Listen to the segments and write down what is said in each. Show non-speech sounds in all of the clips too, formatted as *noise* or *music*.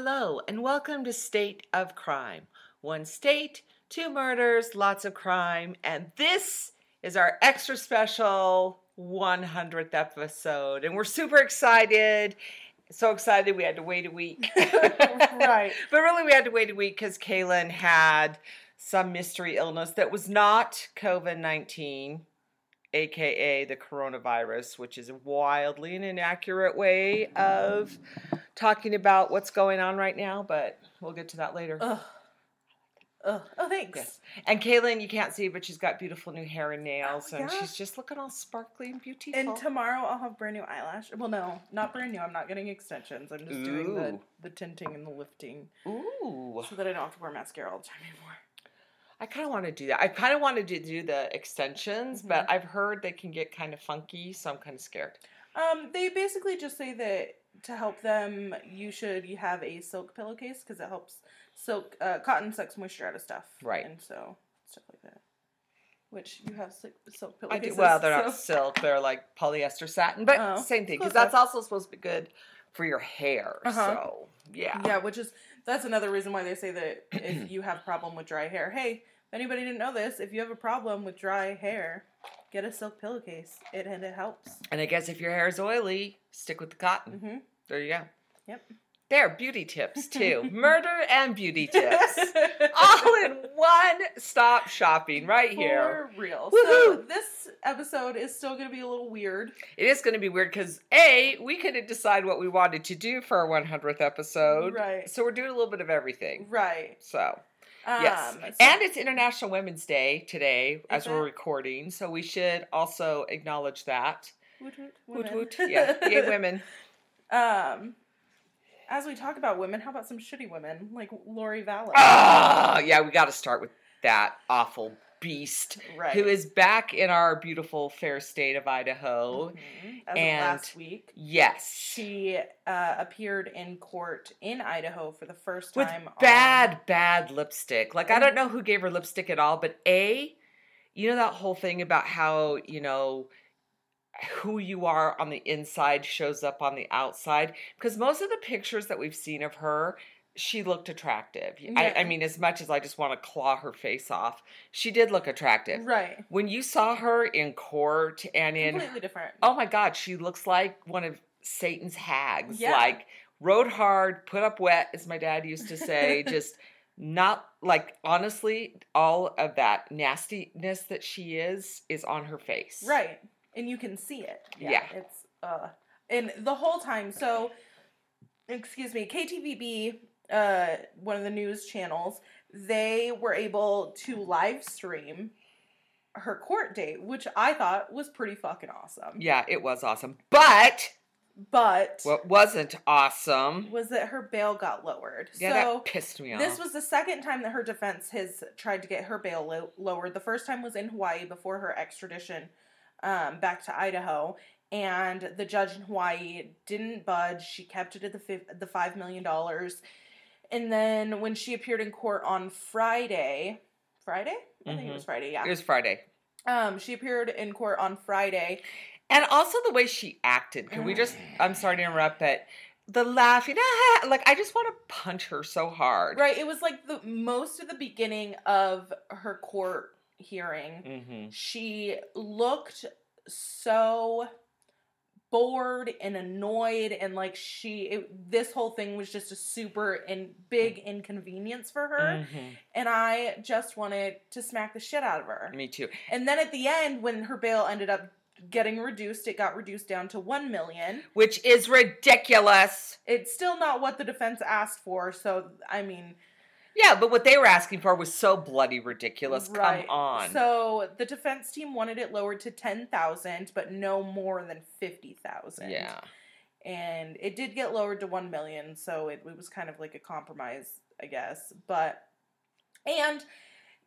Hello, and welcome to State of Crime. One state, two murders, lots of crime, and this is our extra special 100th episode. And we're super excited. So excited we had to wait a week. *laughs* Right. *laughs* But really, we had to wait a week because Kaylin had some mystery illness that was not COVID 19, aka the coronavirus, which is a wildly and inaccurate way of talking about what's going on right now. But we'll get to that later. Ugh. Ugh. Oh, thanks. Yes. And Kaylin, you can't see, but she's got beautiful new hair and nails, Oh, and yeah. she's just looking all sparkly and beautiful. And tomorrow I'll have brand new eyelash. Well, no, not brand new. I'm not getting extensions. I'm just doing the, the tinting and the lifting Ooh, so that I don't have to wear mascara all the time anymore. I kind of want to do that. I kind of wanted to do the extensions, Mm-hmm. but I've heard they can get kind of funky, so I'm kind of scared. Um, they basically just say that to help them, you should you have a silk pillowcase because it helps silk uh, cotton sucks moisture out of stuff. Right. And so stuff like that. Which you have silk, silk I pillowcases. do, well, they're not silk; *laughs* they're like polyester satin, but Oh, same thing because that's also supposed to be good for your hair. Uh-huh. So yeah, Yeah, which is that's another reason why they say that if you have a problem with dry hair, hey, if anybody didn't know this, if you have a problem with dry hair, get a silk pillowcase. It and it helps. and I guess if your hair is oily, stick with the cotton. hmm There you go. Yep. There, beauty tips *laughs* too. Murder and beauty tips. *laughs* All in one stop shopping right here. For real. So this episode is still going to be a little weird. It is going to be weird because A, we couldn't decide what we wanted to do for our 100th episode. Right. So we're doing a little bit of everything. Right. So, Um, yes. and it's International Women's Day today as we're recording. So we should also acknowledge that. Woot woot, Woot. Yeah. Yay, women. *laughs* Um, as we talk about women, how about some shitty women like Lori Vallow? Ah, yeah, we got to start with that awful beast right. who is back in our beautiful fair state of Idaho. Mhm. As and- of last week. Yes. She uh, appeared in court in Idaho for the first with time. on- bad, bad lipstick. Like I don't know who gave her lipstick at all, but a, you know that whole thing about how you know who you are on the inside shows up on the outside because most of the pictures that we've seen of her. She looked attractive. I, Yeah. I mean, as much as I just want to claw her face off, she did look attractive. right, When you saw her in court and in completely different. Oh my God, she looks like one of Satan's hags. Yeah. Like rode hard, put up wet, as my dad used to say. *laughs* just not like honestly, all of that nastiness that she is is on her face. Right, and you can see it. Yeah. it's uh, and the whole time. So, excuse me, KTVB, uh, one of the news channels, they were able to live stream her court date, which I thought was pretty fucking awesome. Yeah, it was awesome. But But what wasn't awesome? was that her bail got lowered. Yeah, so that pissed me off. This was the second time that her defense has tried to get her bail lo- lowered. The first time was in Hawaii before her extradition um, back to Idaho, and the judge in Hawaii didn't budge. She kept it at the fif- the five million dollars, and then when she appeared in court on Friday, Friday, I think it Mhm. was Friday. Yeah, it was Friday. um, she appeared in court on Friday. And also the way she acted. Can we just Mm. I'm sorry to interrupt, but the laughing ah, *laughs* like I just want to punch her so hard. Right, it was like the most of the beginning of her court hearing. Mm-hmm. she looked so bored and annoyed and like she it, this whole thing was just a super and big inconvenience for her Mm-hmm. and i just wanted to smack the shit out of her Me too. and then at the end when her bail ended up getting reduced it got reduced down to 1 million Which is ridiculous. it's still not what the defense asked for so i mean Yeah, but what they were asking for was so bloody ridiculous. Right. Come on. so the defense team wanted it lowered to 10,000 but no more than 50,000 yeah. and it did get lowered to 1 million so it, it was kind of like a compromise i guess but and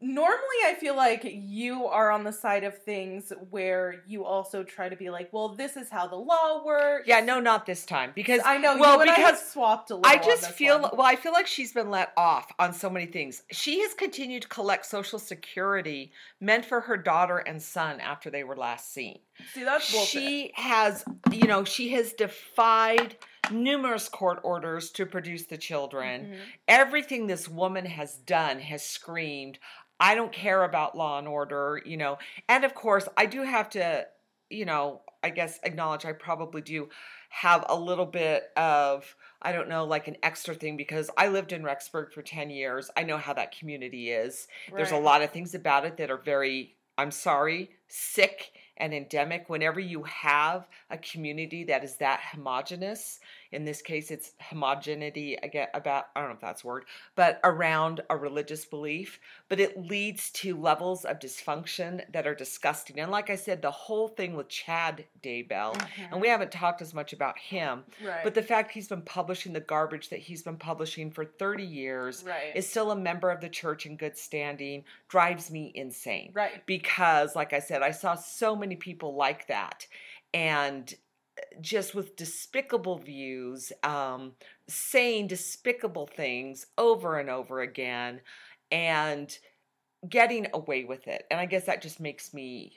normally i feel like you are on the side of things where you also try to be like well this is how the law works Yeah, no, not this time. Because i know well, you and I have because swapped a little I just feel one. well, I feel like she's been let off on so many things. She has continued to collect social security meant for her daughter and son after they were last seen. see that's bullshit She has, you know, she has defied numerous court orders to produce the children. Mhm. Everything this woman has done has screamed, I don't care about law and order, you know. And of course, I do have to, you know, I guess acknowledge I probably do have a little bit of I don't know, like an extra thing because I lived in Rexburg for 10 years. I know how that community is. There's a lot of things about it that are very, I'm sorry, sick and endemic. Whenever you have a community that is that homogenous, in this case, it's homogeneity again about I don't know if that's a word, but around a religious belief. But it leads to levels of dysfunction that are disgusting. And like I said, the whole thing with Chad Daybell, and we mm-hmm. haven't talked as much about him, Right. but the fact he's been publishing the garbage that he's been publishing for 30 years right. is still a member of the church in good standing drives me insane right. because like i said i saw so many people like that and just with despicable views um, saying despicable things over and over again and getting away with it and i guess that just makes me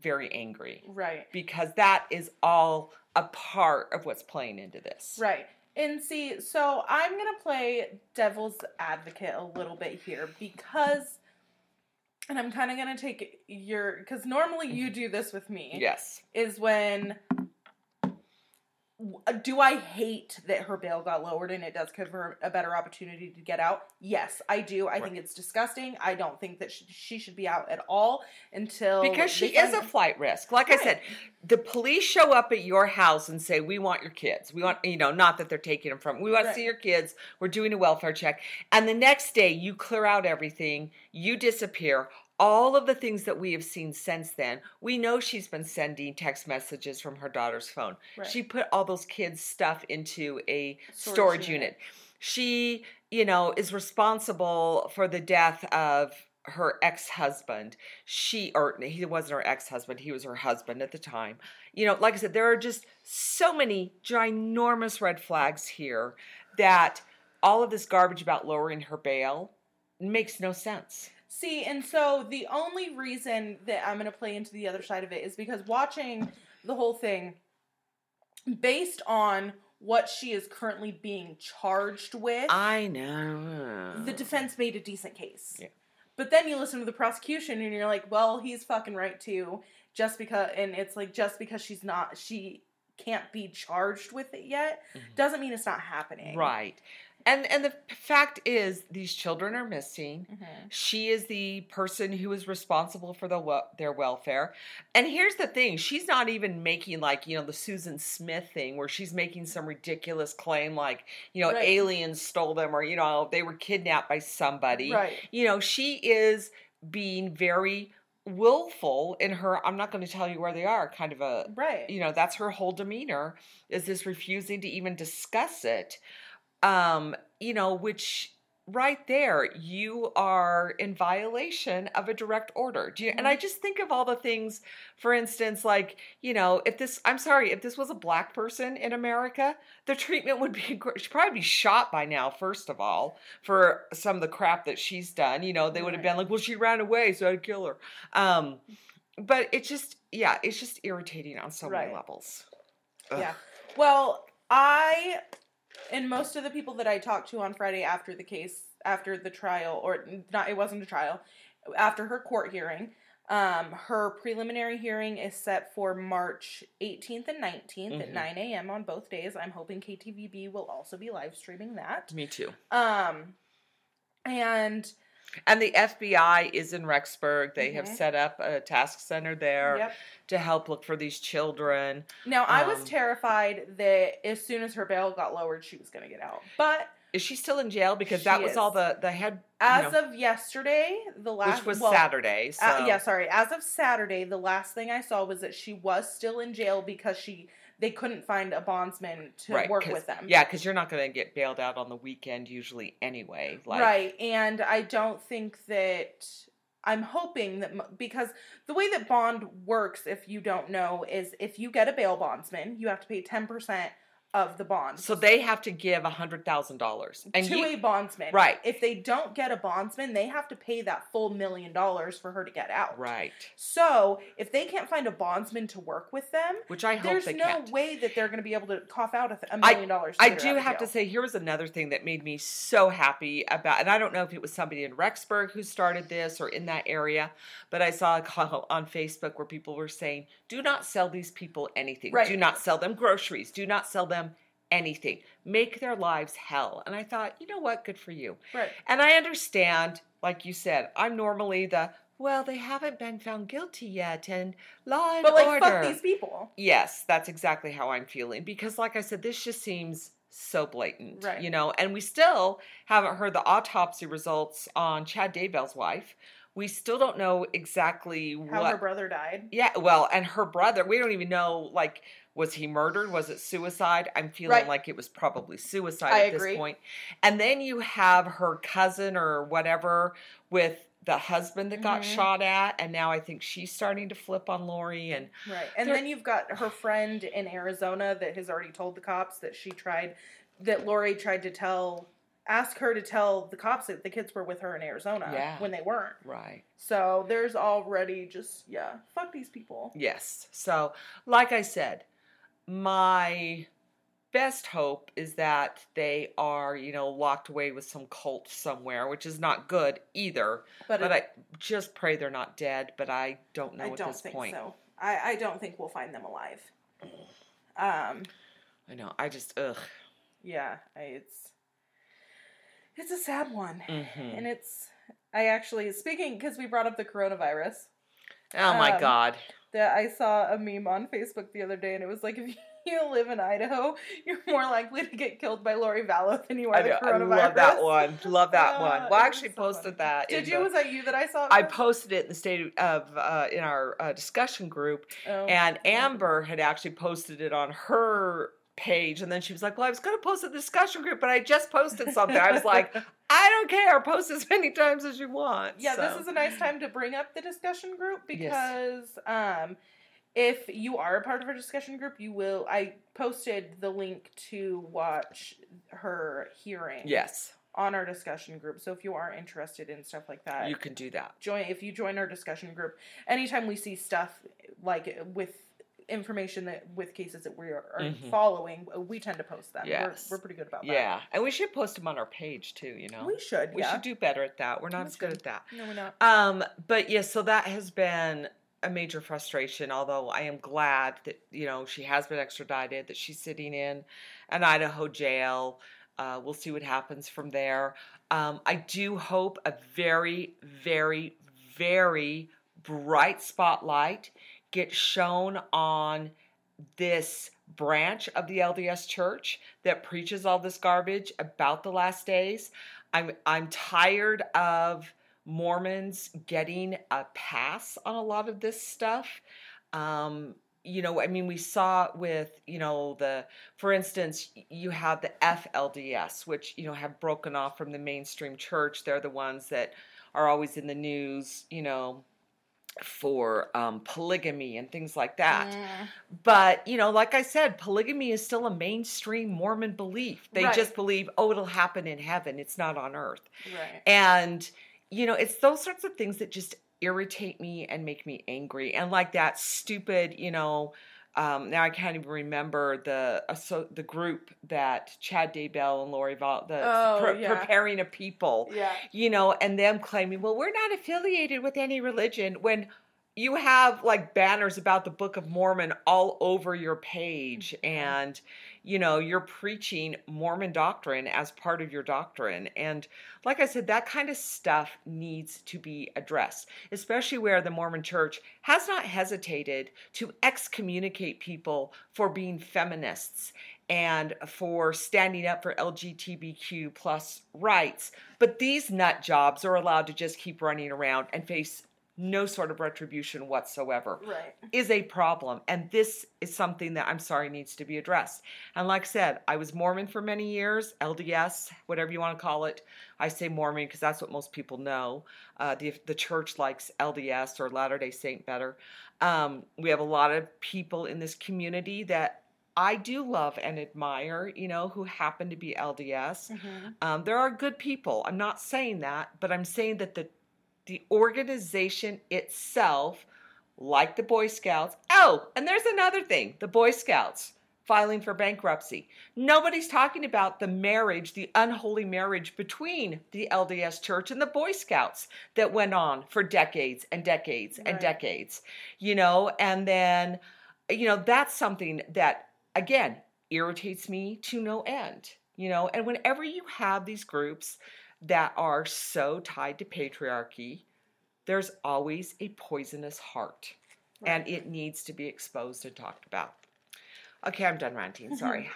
very angry Right. because that is all a part of what's playing into this Right. And see, so I'm going to play devil's advocate a little bit here because, and I'm kind of going to take your, because normally you do this with me, yes is when. Uh, do I hate that her bail got lowered and it does give her a better opportunity to get out? Yes, I do. I think it's disgusting. I don't think that she, she should be out at all until because she is a flight risk. Like I said, the police show up at your house and say, "We want your kids. We want you know, not that they're taking them from. We want to see your kids. We're doing a welfare check." And the next day, you clear out everything. You disappear. All of the things that we have seen since then, we know she's been sending text messages from her daughter's phone. Right. She put all those kids' stuff into a Storage storage, unit. unit. She, you know, is responsible for the death of her ex-husband. She or he wasn't her ex-husband, he was her husband at the time. You know, like I said, there are just so many ginormous red flags here that all of this garbage about lowering her bail makes no sense. See, and so the only reason that I'm going to play into the other side of it is because watching the whole thing, based on what she is currently being charged with, I know. the defense made a decent case. Yeah. But then you listen to the prosecution and you're like, well, he's fucking right too. Just because, and it's like, just because she's not, she can't be charged with it yet, Mhm. doesn't mean it's not happening. Right. And and the fact is these children are missing. Mhm. She is the person who is responsible for the their welfare. And here's the thing, she's not even making like, you know, the Susan Smith thing where she's making some ridiculous claim like, you know, Right. aliens stole them or you know, they were kidnapped by somebody. Right. You know, she is being very willful in her I'm not going to tell you where they are kind of a Right. you know that's her whole demeanor is this refusing to even discuss it um you know which right there you are in violation of a direct order. Do you, and i just think of all the things for instance like you know if this i'm sorry if this was a black person in america the treatment would be *laughs* she'd probably be shot by now first of all for some of the crap that she's done. You know they would have been like well she ran away so i'd kill her. Um but it's just yeah it's just irritating on so many Right. levels. Yeah. Well, I and most of the people that I talked to on Friday after the case, after the trial, or not, it wasn't a trial, after her court hearing. Um, her preliminary hearing is set for March 18th and 19th at Mhm. 9 a.m. on both days. I'm hoping KTVB will also be live streaming that. me too Um, and and the fbi is in rexburg they have Mhm. set up a task center there yep. to help look for these children Now I was Um, terrified that as soon as her bail got lowered, she was going to get out. But is she still in jail because that was is. all the the head as know, of yesterday, the last which was well, saturday so Uh, yeah, sorry. As of Saturday, the last thing I saw was that she was still in jail because she they couldn't find a bondsman to right, work with them. yeah because you're not going to get bailed out on the weekend usually anyway like right, and I don't think that I'm hoping that because the way that bond works, if you don't know, is if you get a bail bondsman, you have to pay ten percent of the bond. So they have to give a hundred thousand dollars. to you- a bondsman. Right. If they don't get a bondsman, they have to pay that full million dollars for her to get out. right, So if they can't find a bondsman to work with them, which I hope there's no can't. way that they're going to be able to cough out a, th- a I- million dollars. I do have to say, here was another thing that made me so happy about, and I don't know if it was somebody in Rexburg who started this or in that area, but I saw a call on Facebook where people were saying, do not sell these people anything. Right. Do not sell them groceries. Do not sell them anything. Make their lives hell. And I thought, you know what? Good for you. Right. And I understand, like you said, I'm normally the, well, they haven't been found guilty yet, and law and But like, order. fuck these people. Yes, that's exactly how I'm feeling because, like I said, this just seems so blatant, Right. you know. And we still haven't heard the autopsy results on Chad Daybell's wife. We still don't know exactly How what. her brother died. yeah, well, and her brother, we don't even know. Like, was he murdered? Was it suicide? I'm feeling Right. like it was probably suicide I at agree. this point. And then you have her cousin or whatever with the husband that got Mhm. shot at, and now I think she's starting to flip on Lori and. Right. And then you've got her friend in Arizona that has already told the cops that she tried, that Lori tried to tell, ask her to tell the cops that the kids were with her in Arizona Yeah. when they weren't. Right. So there's already just, yeah, fuck these people. Yes. So, like I said, my best hope is that they are, you know, locked away with some cult somewhere, which is not good either. But, But it, I just pray they're not dead, but I don't know I at don't this think point. so. I, I don't think we'll find them alive. Um, I know. I just ugh. yeah, I, it's it's a sad one, Mhm. and it's I actually speaking because we brought up the coronavirus. Oh my um, god. That I saw a meme on Facebook the other day, and it was like, *laughs* if you live in Idaho, you're more likely to get killed by Lori Vallow than you are I, the coronavirus. I love that one. Love that *laughs* Uh, one. Well, I actually so posted funny. that. Did you? the- Was that you that I saw? I posted it in the state of uh, in our uh, discussion group, Oh. And Amber had actually posted it on her page, and then she was like, "Well, I was going to post the discussion group, but I just posted something." I was like, *laughs* "I don't care. Post as many times as you want." yeah, So- this is a nice time to bring up the discussion group Yes. because um, if you are a part of our discussion group, you will. I posted the link to watch her hearing. yes, On our discussion group, so if you are interested in stuff like that, you can do that. join if you join our discussion group anytime we see stuff like with information that with cases that we are, are Mhm. following we tend to post them Yes. we're, we're pretty good about that Yeah, and we should post them on our page too. You know, we should we yeah should do better at that. We're not as good should. at that. no we're not Um, but yes, so that has been a major frustration. Although I am glad that you know she has been extradited, that she's sitting in an Idaho jail. Uh, we'll see what happens from there. Um, I do hope a very, very, very bright spotlight gets shown on this branch of the LDS Church that preaches all this garbage about the last days. I'm I'm tired of Mormons getting a pass on a lot of this stuff. Um, you know, I mean, we saw with, you know, the, for instance, you have the FLDS, which, you know, have broken off from the mainstream church. They're the ones that are always in the news, you know, for um, polygamy and things like that. Mm, But, you know, like I said, polygamy is still a mainstream Mormon belief. They Right. just believe, oh, it'll happen in heaven, it's not on earth. right And, you know, it's those sorts of things that just irritate me and make me angry. And like that stupid, you know, um, now I can't even remember the uh, so the group that Chad Daybell and Lori Val the Oh, pre- yeah. preparing a people yeah you know, and them claiming, well, we're not affiliated with any religion when you have like banners about the Book of Mormon all over your page and you know, you're preaching Mormon doctrine as part of your doctrine. And like I said, that kind of stuff needs to be addressed, especially where the Mormon church has not hesitated to excommunicate people for being feminists and for standing up for LGBTQ plus rights. But these nut jobs are allowed to just keep running around and face no sort of retribution whatsoever right is a problem. And this is something that I'm sorry needs to be addressed. And like I said, I was Mormon for many years, LDS, whatever you want to call it. I say Mormon because that's what most people know. Uh, the, the church likes LDS or Latter day Saint better. Um, we have a lot of people in this community that I do love and admire, you know, who happen to be LDS. Mhm. Um, there are good people. I'm not saying that, but I'm saying that the the organization itself, like the Boy Scouts. Oh, and there's another thing: the Boy Scouts filing for bankruptcy. Nobody's talking about the marriage, the unholy marriage between the LDS Church and the Boy Scouts that went on for decades and decades and Right. decades. You know, and then, you know, that's something that again irritates me to no end. You know, and whenever you have these groups that are so tied to patriarchy, there's always a poisonous heart. And it needs to be exposed and talked about. Okay, I'm done ranting. Sorry.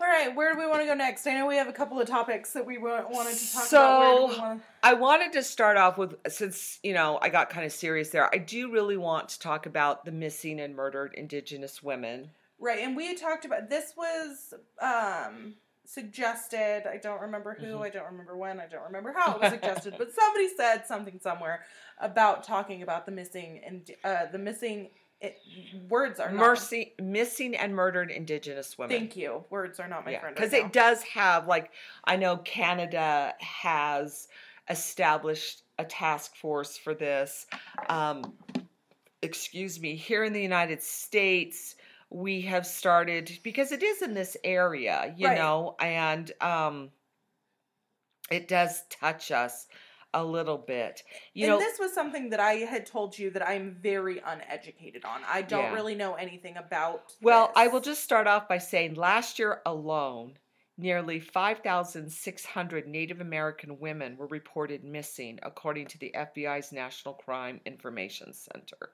All right, where do we want to go next? I know we have a couple of topics that we wanted to talk So- about. We want I wanted to start off with since, you know, I got kind of serious there. I do really want to talk about the missing and murdered indigenous women. Right, and we had talked about this was um suggested. I don't remember who, Mhm. I don't remember when, I don't remember how it was suggested, *laughs* but somebody said something somewhere about talking about the missing and uh the missing it, words are not Mercy missing and murdered indigenous women. Thank you. Words are not my yeah, friend. because right it does have like I know Canada has established a task force for this. Um, excuse me, here in the United States, we have started because it is in this area, you Right. know, and um, it does touch us a little bit. You and know, this was something that I had told you that I'm very uneducated on. I don't Yeah. really know anything about. Well, I will just start off by saying last year alone, nearly 5,600 Native American women were reported missing, according to the FBI's National Crime Information Center.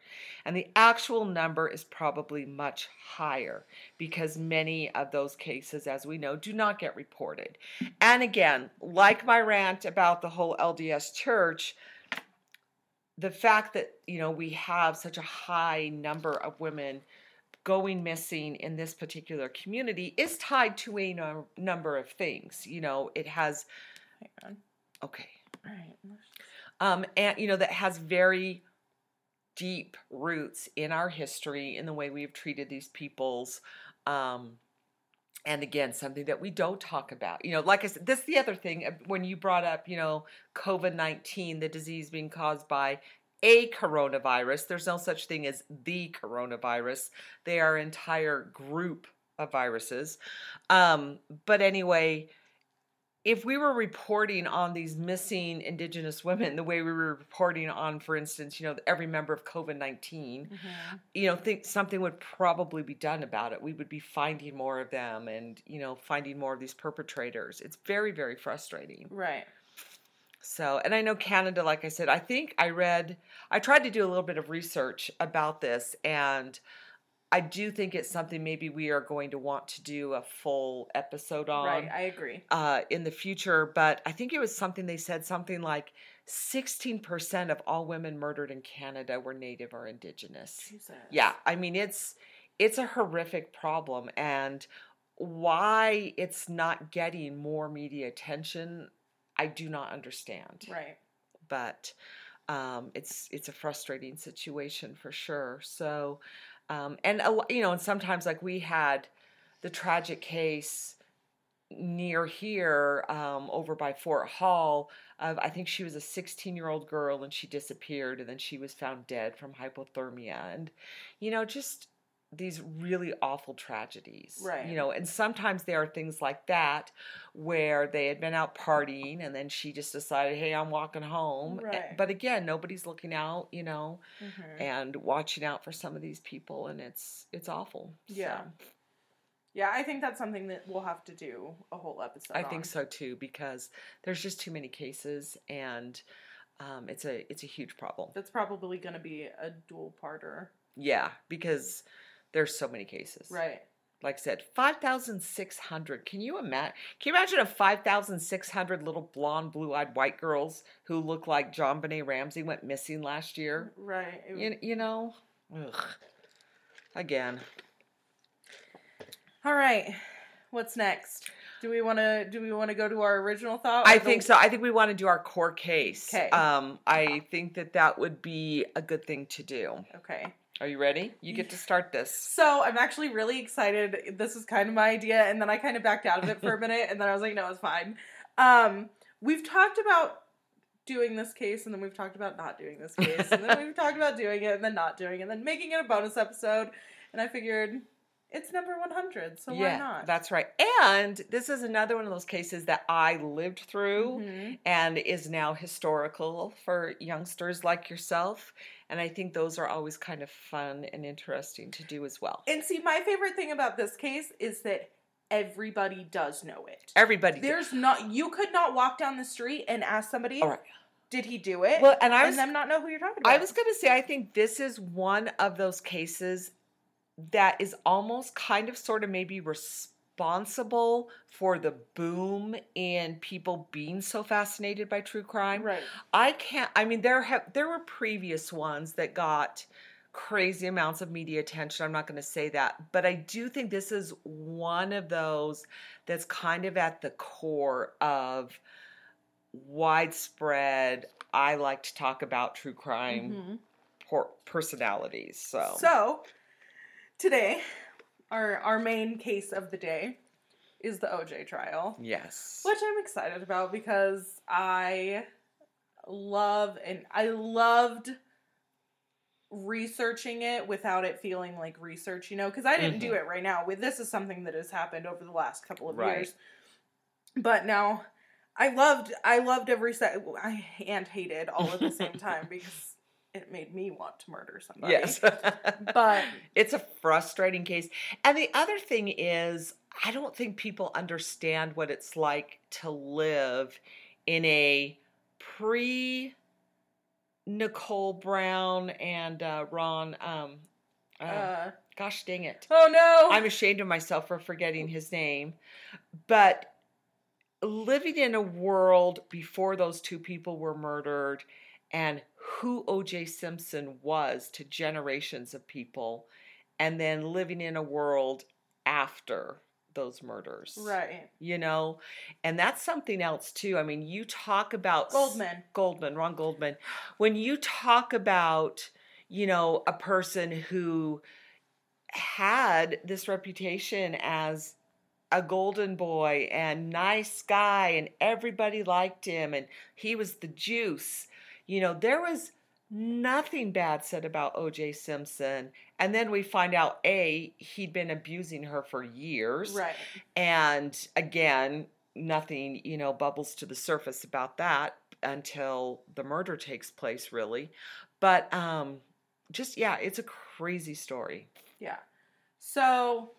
And the actual number is probably much higher because many of those cases, as we know, do not get reported. And again, like my rant about the whole LDS church, the fact that you know we have such a high number of women going missing in this particular community is tied to a no- number of things you know it has okay All right. um and you know that has very deep roots in our history in the way we've treated these peoples um and again something that we don't talk about you know like i said this is the other thing uh, when you brought up you know covid-19 the disease being caused by a coronavirus. There's no such thing as the coronavirus. They are an entire group of viruses. Um but anyway if we were reporting on these missing indigenous women the way we were reporting on for instance you know every member of covid-19 Mhm. you know think something would probably be done about it. We would be finding more of them and you know finding more of these perpetrators. It's very very frustrating. Right. So and i know canada like i said i think i read i tried to do a little bit of research about this and i do think it's something maybe we are going to want to do a full episode on Right. I agree. uh, in the future, but I think it was something they said something like 16% of all women murdered in Canada were native or indigenous. Jesus. Yeah, I mean it's it's a horrific problem and why it's not getting more media attention, I do not understand. Right. But um, it's it's a frustrating situation for sure. So um, and a, you know, and sometimes like we had the tragic case near here um, over by Fort Hall of I think she was a 16 year old girl and she disappeared and then she was found dead from hypothermia and you know just these really awful tragedies Right. you know and sometimes there are things like that where they had been out partying and then she just decided hey I'm walking home Right. but again nobody's looking out you know Mhm. and watching out for some of these people and it's it's awful Yeah. So. Yeah, I think that's something that we'll have to do a whole episode. I think so too because there's just too many cases and um, it's a it's a huge problem. That's probably going to be a dual parter. Yeah, because there's so many cases. Right. Like I said, five thousand six hundred. Can you imagine? Can you imagine a five thousand six hundred little blonde, blue-eyed white girls who look like JonBenét Ramsey went missing last year? Right. You, you know, Ugh. again. All right. What's next? Do we want to do we want to go to our original thought? I think so. I think we want to do our core case. Okay. Um, I think that that would be a good thing to do. Okay. Are you ready? You get to start this. So I'm actually really excited. This is kind of my idea, and then I kind of backed out of it for a *laughs* minute, and then I was like, no, it's fine. Um, we've talked about doing this case, and then we've talked about not doing this case, and then *laughs* we've talked about doing it, and then not doing it, and then making it a bonus episode. And I figured it's number 100, so why not? That's right. And this is another one of those cases that I lived through Mhm. and is now historical for youngsters like yourself. And I think those are always kind of fun and interesting to do as well. And see, my favorite thing about this case is that everybody does know it. Everybody. There's not you could not walk down the street and ask somebody, did he do it? Well, and I and them not know who you're talking about. I was going to say, I think this is one of those cases that is almost kind of sort of maybe responsible for the boom in people being so fascinated by true crime. right. I can't. I mean, there have there were previous ones that got crazy amounts of media attention. I'm not going to say that, but I do think this is one of those that's kind of at the core of widespread. I like to talk about true crime Mhm. personalities. So, So today, our our main case of the day is the OJ trial, yes, which I'm excited about because I love and I loved researching it without it feeling like research, you know, because I didn't do Mhm. it right now. With this is something that has happened over the last couple of Right. years. But now I loved I loved every set I and hated all at the same *laughs* time because it made me want to murder somebody. yes, *laughs* But it's a frustrating case. And the other thing is, I don't think people understand what it's like to live in a pre Nicole Brown and uh, Ron. Um, uh, uh, gosh dang it. oh no. I'm ashamed of myself for forgetting his name. But living in a world before those two people were murdered and who OJ Simpson was to generations of people, and then living in a world after those murders. right. You know, and that's something else too. I mean, you talk about Goldman. Goldman, Ron Goldman. When you talk about, you know, a person who had this reputation as a golden boy and nice guy and everybody liked him and he was the juice. You know, there was nothing bad said about OJ Simpson. And then we find out A, he'd been abusing her for years. Right. And again, nothing, you know, bubbles to the surface about that until the murder takes place, really. But um just yeah, it's a crazy story. Yeah. So,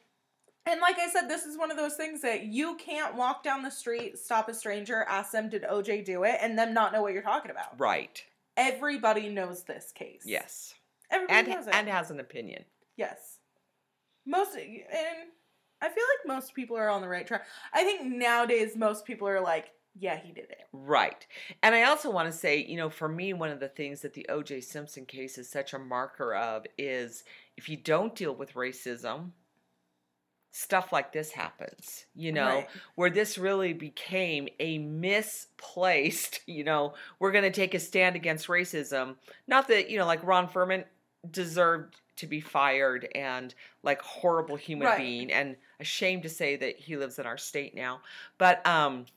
and like I said, this is one of those things that you can't walk down the street, stop a stranger, ask them, did OJ do it, and them not know what you're talking about. Right. Everybody knows this case. Yes. Everybody And knows it. and has an opinion. yes. Most, and I feel like most people are on the right track. I think nowadays most people are like, yeah, he did it. Right. And I also want to say, you know, for me, one of the things that the O.J. Simpson case is such a marker of is if you don't deal with racism, stuff like this happens, you know, Right. where this really became a misplaced, *laughs* you know, we're going to take a stand against racism. Not that, you know, like Ron Fuhrman deserved to be fired and like horrible human Right. being and ashamed to say that he lives in our state now. But um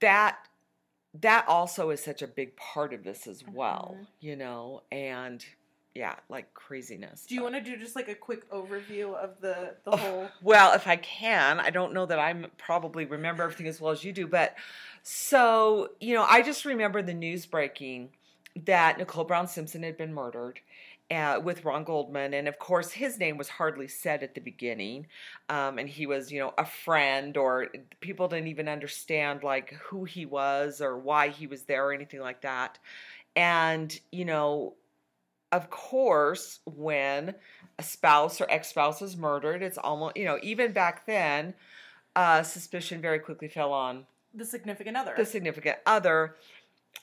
that that also is such a big part of this as well, Mhm. you know, and yeah, like craziness. Do you want to do just like a quick overview of the the Oh, whole? Well, if I can, I don't know that I am probably remember everything as well as you do, but so, you know, I just remember the news breaking that Nicole Brown Simpson had been murdered uh, with Ron Goldman. And of course, his name was hardly said at the beginning. Um, and he was, you know, a friend, or people didn't even understand like who he was or why he was there or anything like that. And, you know, of course, when a spouse or ex spouse is murdered, it's almost, you know, even back then, uh, suspicion very quickly fell on The significant other. the significant other.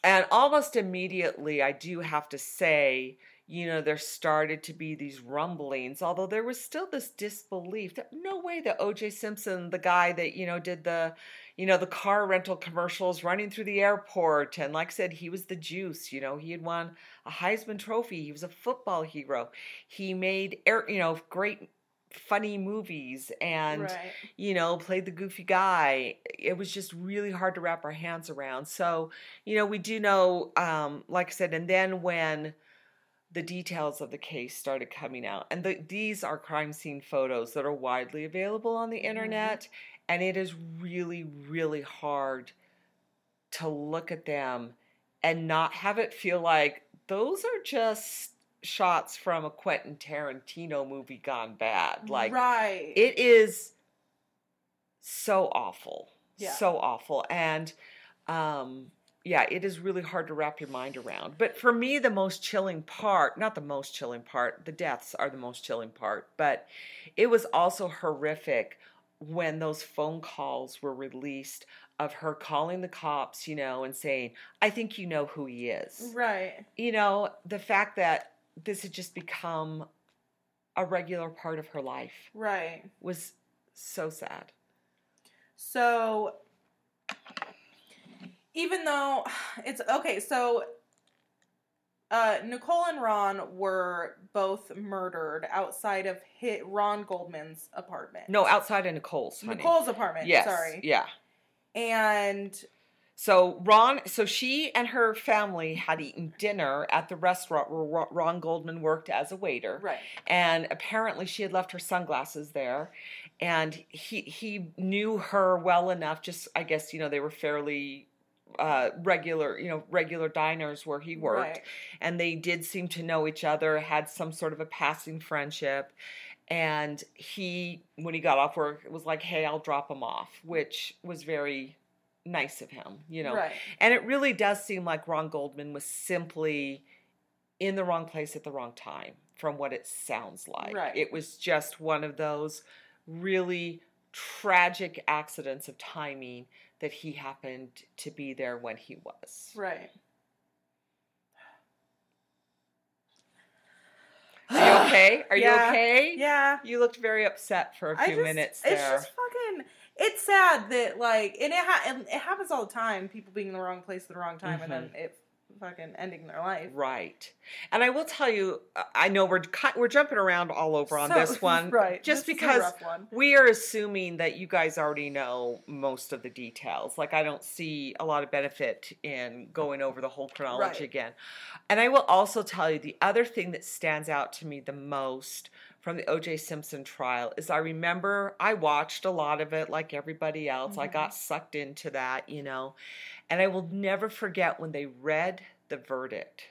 And almost immediately, I do have to say, you know, there started to be these rumblings, although there was still this disbelief that no way that OJ Simpson, the guy that, you know, did the, you know, the car rental commercials running through the airport. And like I said, he was the juice, you know, he had won a Heisman Trophy. He was a football hero. He made, air, you know, great funny movies and right. you know played the goofy guy it was just really hard to wrap our hands around so you know we do know um like i said and then when the details of the case started coming out and the, these are crime scene photos that are widely available on the Mm-hmm. internet and it is really really hard to look at them and not have it feel like those are just shots from a Quentin Tarantino movie gone bad. Like right. it is so awful. Yeah. So awful. And um yeah, it is really hard to wrap your mind around. But for me the most chilling part, not the most chilling part, the deaths are the most chilling part, but it was also horrific when those phone calls were released of her calling the cops, you know, and saying, "I think you know who he is." right. you know, the fact that this had just become a regular part of her life Right. was so sad. So even though *sighs* it's okay, so uh, Nicole and Ron were both murdered outside of hit Ron Goldman's apartment. No, outside of Nicole's, honey. Nicole's apartment. yes, Sorry. yeah. And So Ron, so she and her family had eaten dinner at the restaurant where Ron Goldman worked as a waiter, right. and apparently she had left her sunglasses there, and he he knew her well enough. Just I guess you know they were fairly uh, regular, you know, regular diners where he worked. Right. and they did seem to know each other, had some sort of a passing friendship. And he, when he got off work, was like, "Hey, I'll drop him off," which was very nice of him, you know. Right. And it really does seem like Ron Goldman was simply in the wrong place at the wrong time, from what it sounds like. Right. It was just one of those really tragic accidents of timing that he happened to be there when he was. Right. Are you okay? *sighs* Are Yeah. you okay? Yeah. You looked very upset for a few just, minutes It's just fucking. It's sad that like, and it ha- and it happens all the time. People being in the wrong place at the wrong time, and then Mm-hmm. it fucking ending their life. Right. And I will tell you, I know we're we're jumping around all over on So- this *laughs* one, right? Just this because one. we are assuming that you guys already know most of the details. Like I don't see a lot of benefit in going over the whole chronology Right. again. And I will also tell you the other thing that stands out to me the most from the O.J. Simpson trial is I remember I watched a lot of it like everybody else. I Mhm. got sucked into that, you know. And I will never forget when they read the verdict.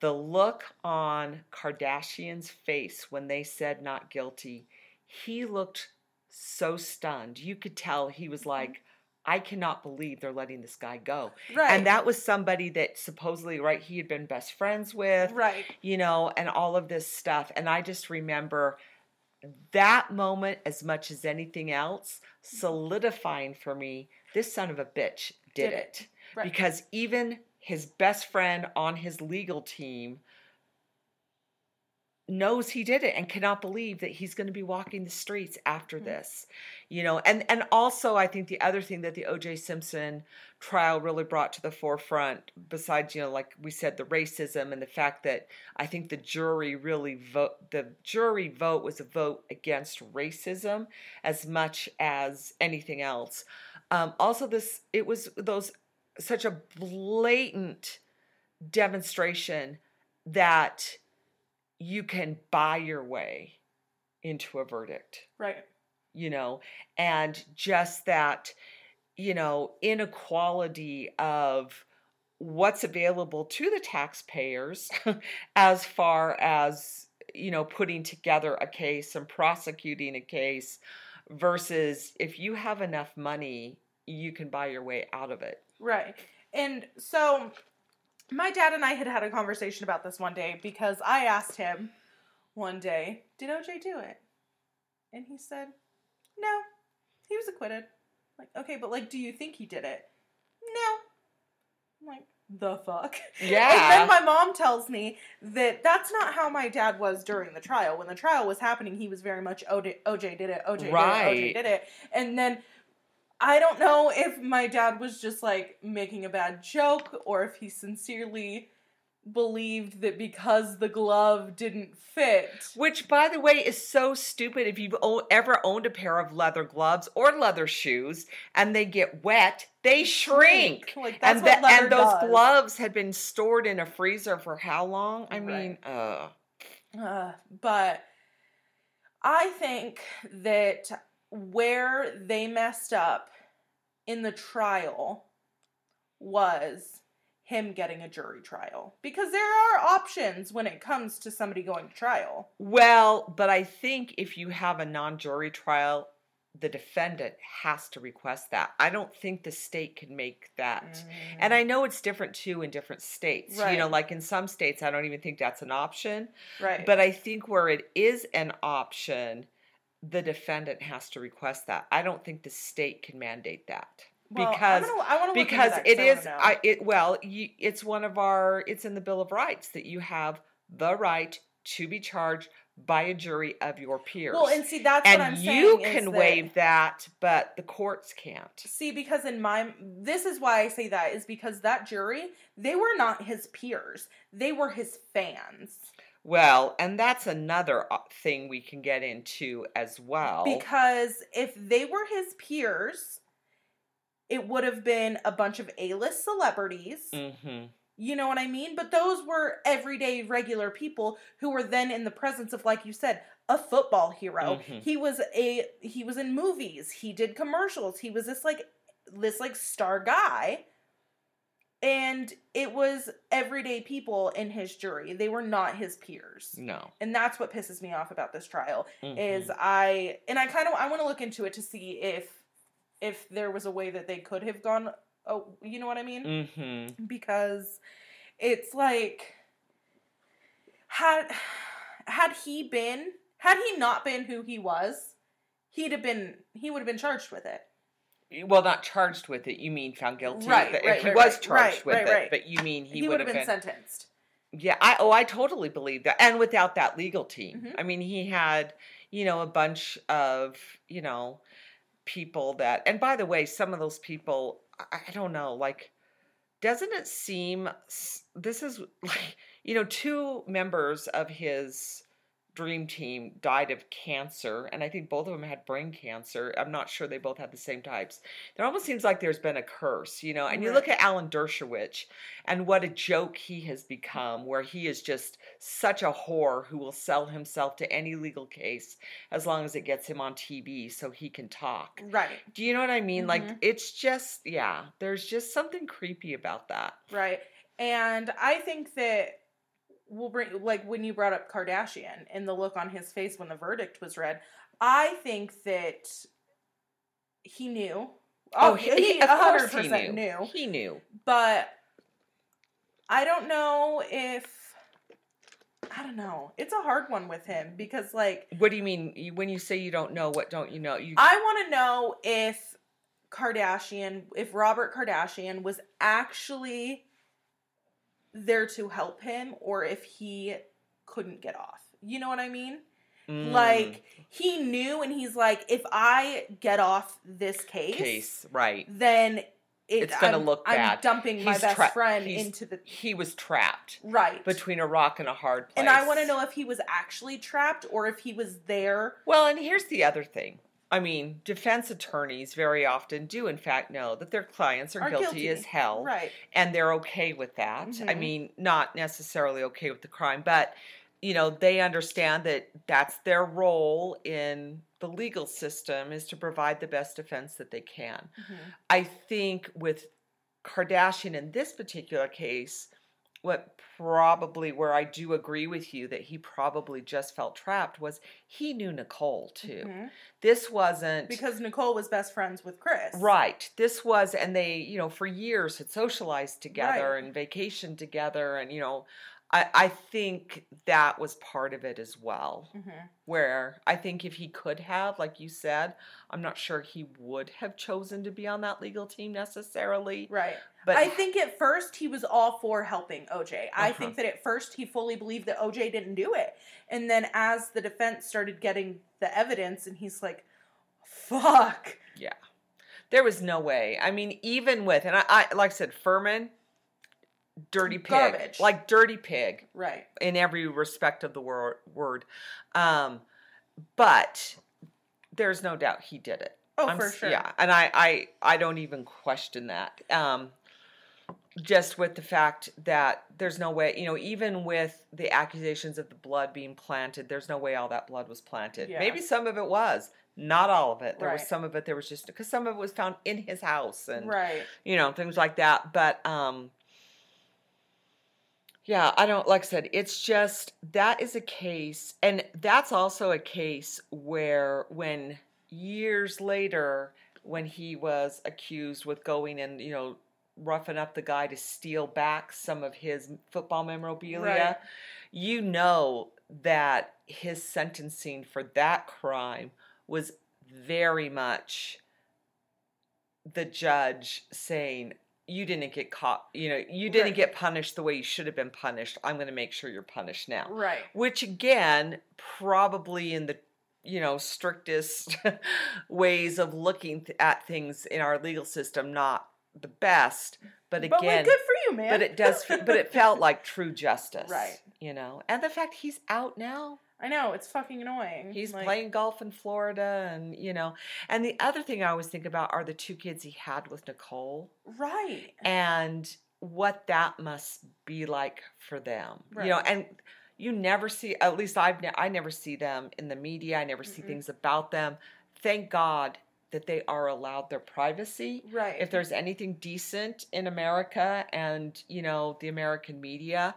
The look on Kardashian's face when they said not guilty, he looked so stunned. You could tell he was like, I cannot believe they're letting this guy go. Right. And that was somebody that supposedly, right, he had been best friends with, right. you know, and all of this stuff. And I just remember that moment as much as anything else solidifying for me this son of a bitch did, Did it. it. Right. Because even his best friend on his legal team knows he did it and cannot believe that he's going to be walking the streets after Mhm. this you know and and also i think the other thing that the oj simpson trial really brought to the forefront besides you know like we said the racism and the fact that i think the jury really vote the jury vote was a vote against racism as much as anything else um, also this it was those such a blatant demonstration that you can buy your way into a verdict Right. you know and just that you know inequality of what's available to the taxpayers *laughs* as far as you know putting together a case and prosecuting a case versus if you have enough money you can buy your way out of it Right. And so my dad and I had had a conversation about this one day because I asked him one day, "Did OJ do it?" And he said, "No. He was acquitted." Like, "Okay, but like do you think he did it?" "No." I'm like, the fuck? Yeah. *laughs* And then my mom tells me that that's not how my dad was during the trial. When the trial was happening, he was very much OJ, OJ did it, OJ did it, OJ did it. And then I don't know if my dad was just like making a bad joke or if he sincerely believed that because the glove didn't fit. Which, by the way, is so stupid. If you've o- ever owned a pair of leather gloves or leather shoes and they get wet, they shrink. Like that's And, the- leather and those does. gloves had been stored in a freezer for how long? I mean, uh, Uh, but I think that where they messed up in the trial was him getting a jury trial because there are options when it comes to somebody going to trial. well, but I think if you have a non jury trial, the defendant has to request that. I don't think the state can make that. And I know it's different too in different states. You know, Mm. Like in some states, I don't even think that's an option. right, But I think where it is an option, the defendant has to request that. I don't think the state can mandate that Well, because I wanna look into because it I wanna is. I it well you, it's one of our it's in the Bill of Rights that you have the right to be charged by a jury of your peers. well, and see that's what I'm and saying. you can that- waive that, but the courts can't. See, because in my this is why I say that is because that jury they were not his peers; they were his fans. Well, and that's another uh, thing we can get into as well. Because if they were his peers, it would have been a bunch of A-list celebrities. hmm You know what I mean? But those were everyday regular people who were then in the presence of like you said, a football hero. Mhm. He was a he was in movies, he did commercials. He was this like this like star guy. And it was everyday people in his jury. They were not his peers. No. And that's what pisses me off about this trial is Mhm. I and I kind of I want to look into it to see if if there was a way that they could have gone oh you know what I mean Mhm. because it's like had had he been had he not been who he was he'd have been he would have been charged with it Well, not charged with it. You mean found guilty? Right, But right, he right, was charged right, with it, but you mean he, he, would have been, sentenced Yeah, I oh I totally believe that. And without that legal team. Mhm. I mean, he had, you know, a bunch of, you know, people that and by the way, some of those people I, I don't know, like doesn't it seem this is *laughs* like, you know, two members of his dream team died of cancer and I think both of them had brain cancer. I'm not sure they both had the same types. There almost seems like there's been a curse, you know. And you look at Alan Dershowitz and what a joke he has become, where he is just such a whore who will sell himself to any legal case as long as it gets him on TV so he can talk. right Do you know what I mean? Like, Mhm. it's just, yeah, there's just something creepy about that. right and I think that we'll bring like when you brought up Kardashian and the look on his face when the verdict was read I think that he knew Oh, oh he, he, he of course 100% he knew. knew He knew. but I don't know if I don't know. It's a hard one with him because like What do you mean when you say you don't know? What don't you know? You I want to know if Kardashian, if Robert Kardashian was actually there to help him or if he couldn't get off. You know what I mean? Mm, Like he knew and he's like if I get off this case, case, right? then it, It's gonna I'm- look I'm bad. dumping my best tra- friend into the He was trapped right between a rock and a hard place. And I want to know if he was actually trapped or if he was there. Well, and here's the other thing. I mean, defense attorneys very often do, in fact, know that their clients are, Are guilty, guilty. as hell, Right. and they're okay with that. I Mhm. mean, not necessarily okay with the crime, but you know, they understand that that's their role in the legal system is to provide the best defense that they can. I think with Kardashian in this particular case, what probably where I do agree with you that he probably just felt trapped was he knew Nicole too. Mhm. This wasn't Because Nicole was best friends with Chris. right. This was and they, you know, for years had socialized together Right. and vacationed together and you know, I, I think that was part of it as well. hmm Where I think if he could have, like you said, I'm not sure he would have chosen to be on that legal team necessarily. Right. But I think at first he was all for helping OJ. I Uh-huh. think that at first he fully believed that OJ didn't do it. And then as the defense started getting the evidence and he's like, fuck. Yeah. There was no way. I mean, even with and I, I like I said, Fuhrman, dirty pig, Garbage. like dirty pig. Right. in every respect of the wor- word. Um, but there's no doubt he did it. Oh, I'm for sure. Yeah, and I, I, I don't even question that. Um, just with the fact that there's no way, you know, even with the accusations of the blood being planted, there's no way all that blood was planted. Yeah. Maybe some of it was, not all of it. There was some of it. There was just because some of it was found in his house and Right. you know things like that but um yeah i don't like i said it's just that is a case and that's also a case where when years later when he was accused with going and you know roughing up the guy to steal back some of his football memorabilia Right. you know that his sentencing for that crime was very much the judge saying you didn't get caught you know you didn't Right. get punished the way you should have been punished i'm going to make sure you're punished now Right. which again probably in the you know strictest *laughs* ways of looking th- at things in our legal system not the best but But like, again good for you, man. but it does but it felt like true justice *laughs* Right. you know and the fact he's out now I know it's fucking annoying. He's Like, playing golf in Florida, and you know. And the other thing I always think about are the two kids he had with Nicole, right. and what that must be like for them. You know, and you never see. At least I've ne- I never see them in the media. I never see Mm-mm. things about them. Thank God that they are allowed their privacy. Right. If there's anything decent in America and you know the American media,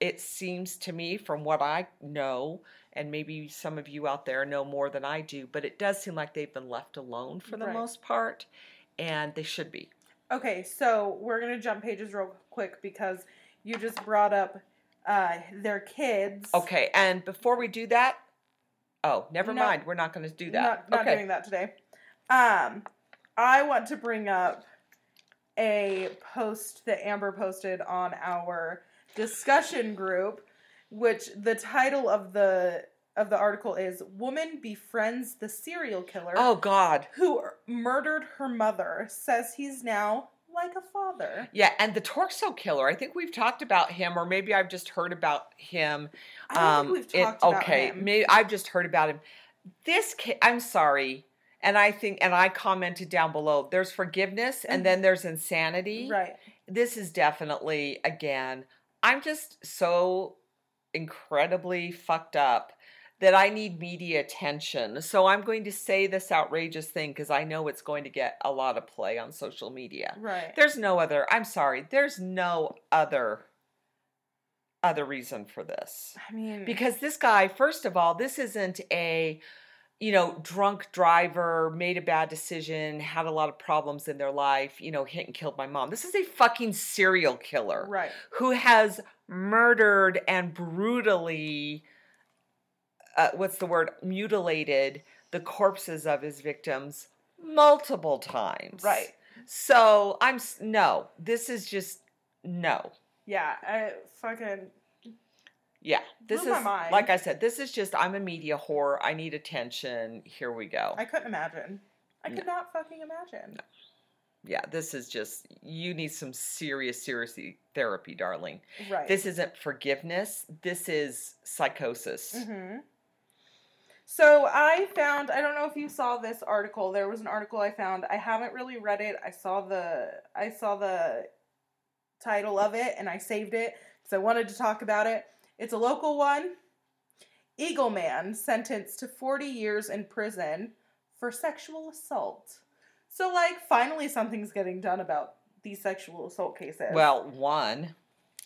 it seems to me from what I know, and maybe some of you out there know more than I do, but it does seem like they've been left alone for the Right. most part, and they should be. Okay, so we're gonna jump pages real quick because you just brought up uh, their kids. Okay, and before we do that, oh, never No. mind, we're not going to do that. Not, not okay, doing that today. Um, I want to bring up a post that Amber posted on our discussion group, which the title of the of the article is "Woman befriends the serial killer oh God, who murdered her mother. Says he's now like a father." yeah, and the Torso killer. I think we've talked about him, or maybe I've just heard about him. I um, think we've it- talked about okay, him. maybe I've just heard about him. This, I'm sorry, and I think, and I commented down below. There's forgiveness, and Mhm. then there's insanity. Right. This is definitely again. I'm just so incredibly fucked up that I need media attention. So I'm going to say this outrageous thing because I know it's going to get a lot of play on social media. Right. There's no other. I'm sorry. There's no other other reason for this. I mean, Because this guy, first of all, this isn't a you know, drunk driver, made a bad decision, had a lot of problems in their life, you know, hit and killed my mom. This is a fucking serial killer right. who has murdered and brutally uh, what's the word mutilated the corpses of his victims multiple times Right. so i'm no this is just no Yeah. I fucking yeah this Blew is like i said this is just i'm a media whore i need attention here we go I couldn't imagine. I No. could not fucking imagine. yeah this is just you need some serious serious therapy darling Right. this isn't forgiveness this is psychosis hmm So I found I don't know if you saw this article. There was an article I found. I haven't really read it. I saw the I saw the title of it and I saved it because I wanted to talk about it. It's a local one. Eagle man sentenced to 40 years in prison for sexual assault. So like finally something's getting done about these sexual assault cases. well one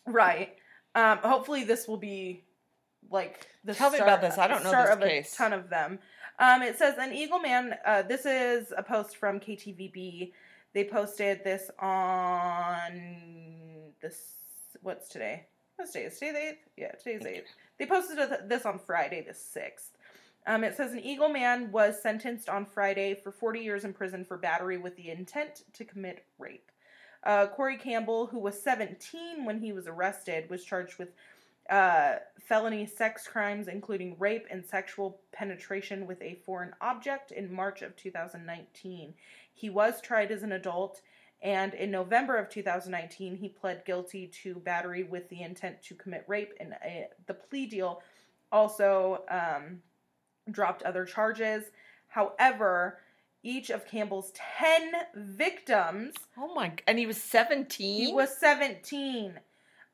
Right. Um, hopefully this will be like the Tell me about this. I don't know start this of case. a ton of them. Um, it says an Eagle Man. Uh, this is a post from KTVB. They posted this on this. What's today? What's today? Is today the 8th? Yeah, today's the 8th. They posted this on Friday the 6th. Um, it says an Eagle man was sentenced on Friday for 40 years in prison for battery with the intent to commit rape. Uh, Corey Campbell, who was 17 when he was arrested, was charged with uh, felony sex crimes, including rape and sexual penetration with a foreign object, in March of 2019. He was tried as an adult, and in November of 2019, he pled guilty to battery with the intent to commit rape, and uh, the plea deal also um, dropped other charges. However, each of Campbell's 10 victims Oh my! And he was seventeen. he was 17.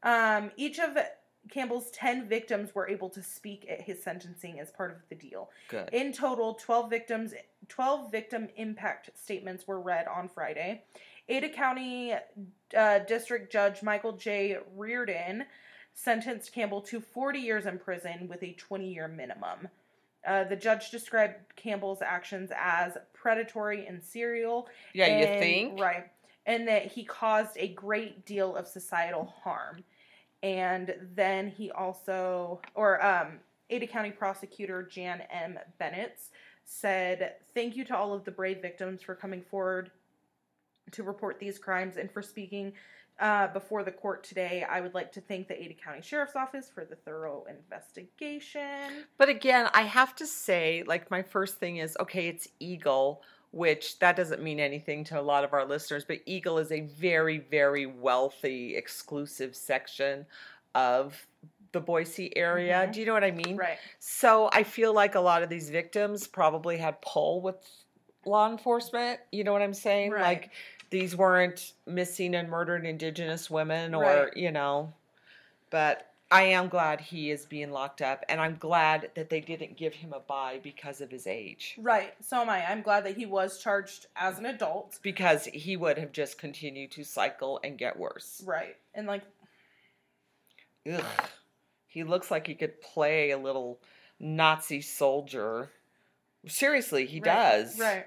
Um, each of Campbell's 10 victims were able to speak at his sentencing as part of the deal. good. In total, 12 victims 12 victim impact statements were read on Friday. Ada County uh, District Judge Michael J. Reardon sentenced Campbell to 40 years in prison with a 20 year minimum. Uh, the judge described Campbell's actions as predatory and serial. yeah, you think? Right. And that he caused a great deal of societal harm. And then he also, or um, Ada County prosecutor Jan M. Bennett said, Thank you to all of the brave victims for coming forward to report these crimes and for speaking uh, before the court today. I would like to thank the Ada County Sheriff's Office for the thorough investigation. But again, I have to say, like, my first thing is okay, it's Eagle, which that doesn't mean anything to a lot of our listeners, but Eagle is a very, very wealthy, exclusive section of the Boise area. Mhm. Do you know what I mean? Right. So I feel like a lot of these victims probably had pull with law enforcement. You know what I'm saying? Right. Like these weren't missing and murdered indigenous women or, Right. you know. But I am glad he is being locked up and I'm glad that they didn't give him a buy because of his age. Right. So am I. I'm glad that he was charged as an adult. Because he would have just continued to cycle and get worse. Right. And like Ugh. He looks like he could play a little Nazi soldier. Seriously, he right, does. Right.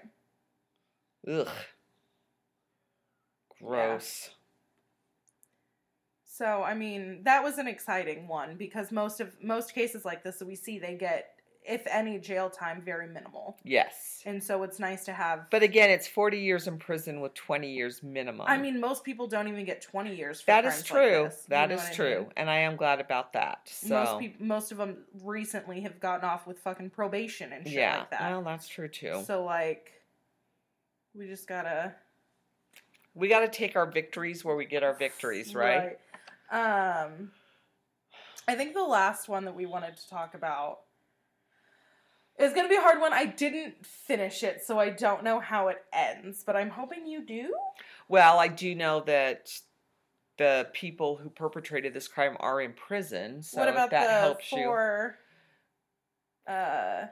Ugh. Gross. So I mean, that was an exciting one because most of most cases like this that we see, they get if any jail time, very minimal, Yes. and so it's nice to have. But again, it's 40 years in prison with 20 years minimum. I mean, most people don't even get twenty years. For that is true. Like that is what I true. mean? And I am glad about that. So, Most people, most of them recently have gotten off with fucking probation and shit yeah. like that. Well, that's true too. So like, we just gotta we got to take our victories where we get our victories, *laughs* right? Right. Um, I think the last one that we wanted to talk about is going to be a hard one. I didn't finish it, so I don't know how it ends, but I'm hoping you do. Well, I do know that the people who perpetrated this crime are in prison. So what if about that the helps you. uh,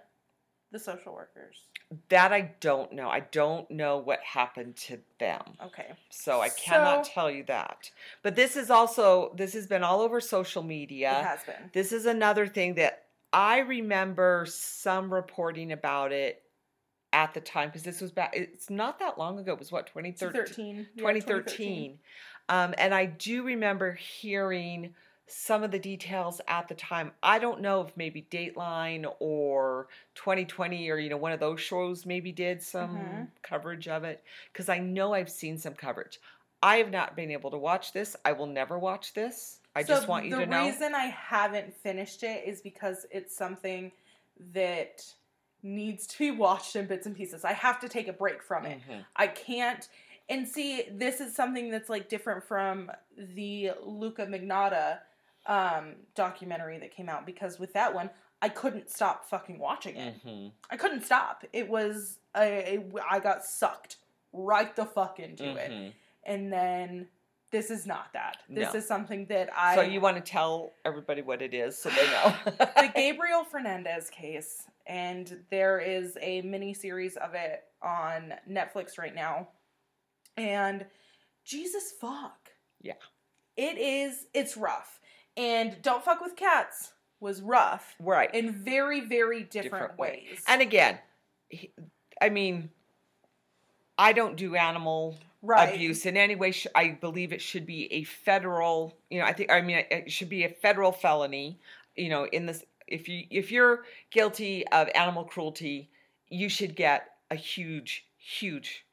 the social workers? That I don't know. I don't know what happened to them. Okay. So I cannot So- tell you that. But this is also this has been all over social It media. has been. This is another thing that I remember some reporting about it at the time because this was back it's not that long ago. It was what 2013 2013. Yeah, 2013. Um, and I do remember hearing some of the details at the time. I don't know if maybe Dateline or 2020 or you know one of those shows maybe did some Mhm. coverage of it because I know I've seen some coverage. I have not been able to watch this. I will never watch this. I So just want you to know. The reason I haven't finished it is because it's something that needs to be *laughs* watched in bits and pieces. I have to take a break from it. Mhm. I can't. And see, this is something that's like different from the Luca Magnotta um, documentary that came out because with that one, I couldn't stop fucking watching it. Mhm. I couldn't stop. It was I I got sucked right the fuck into it. Mhm. And then this is not that. This No. is something that I So you want to tell everybody what it is so they know. *laughs* the *laughs* Gabriel Fernandez case, and there is a mini series of it on Netflix right now. And Jesus fuck. Yeah. It is it's rough. And Don't Fuck with Cats was rough right. in very, very different, Different way. ways. And again, I mean, I don't do animal right. abuse in any way. I believe it should be a federal. You know, I think. I mean, it should be a federal felony. You know, in this, if you if you're guilty of animal cruelty, you should get a huge, huge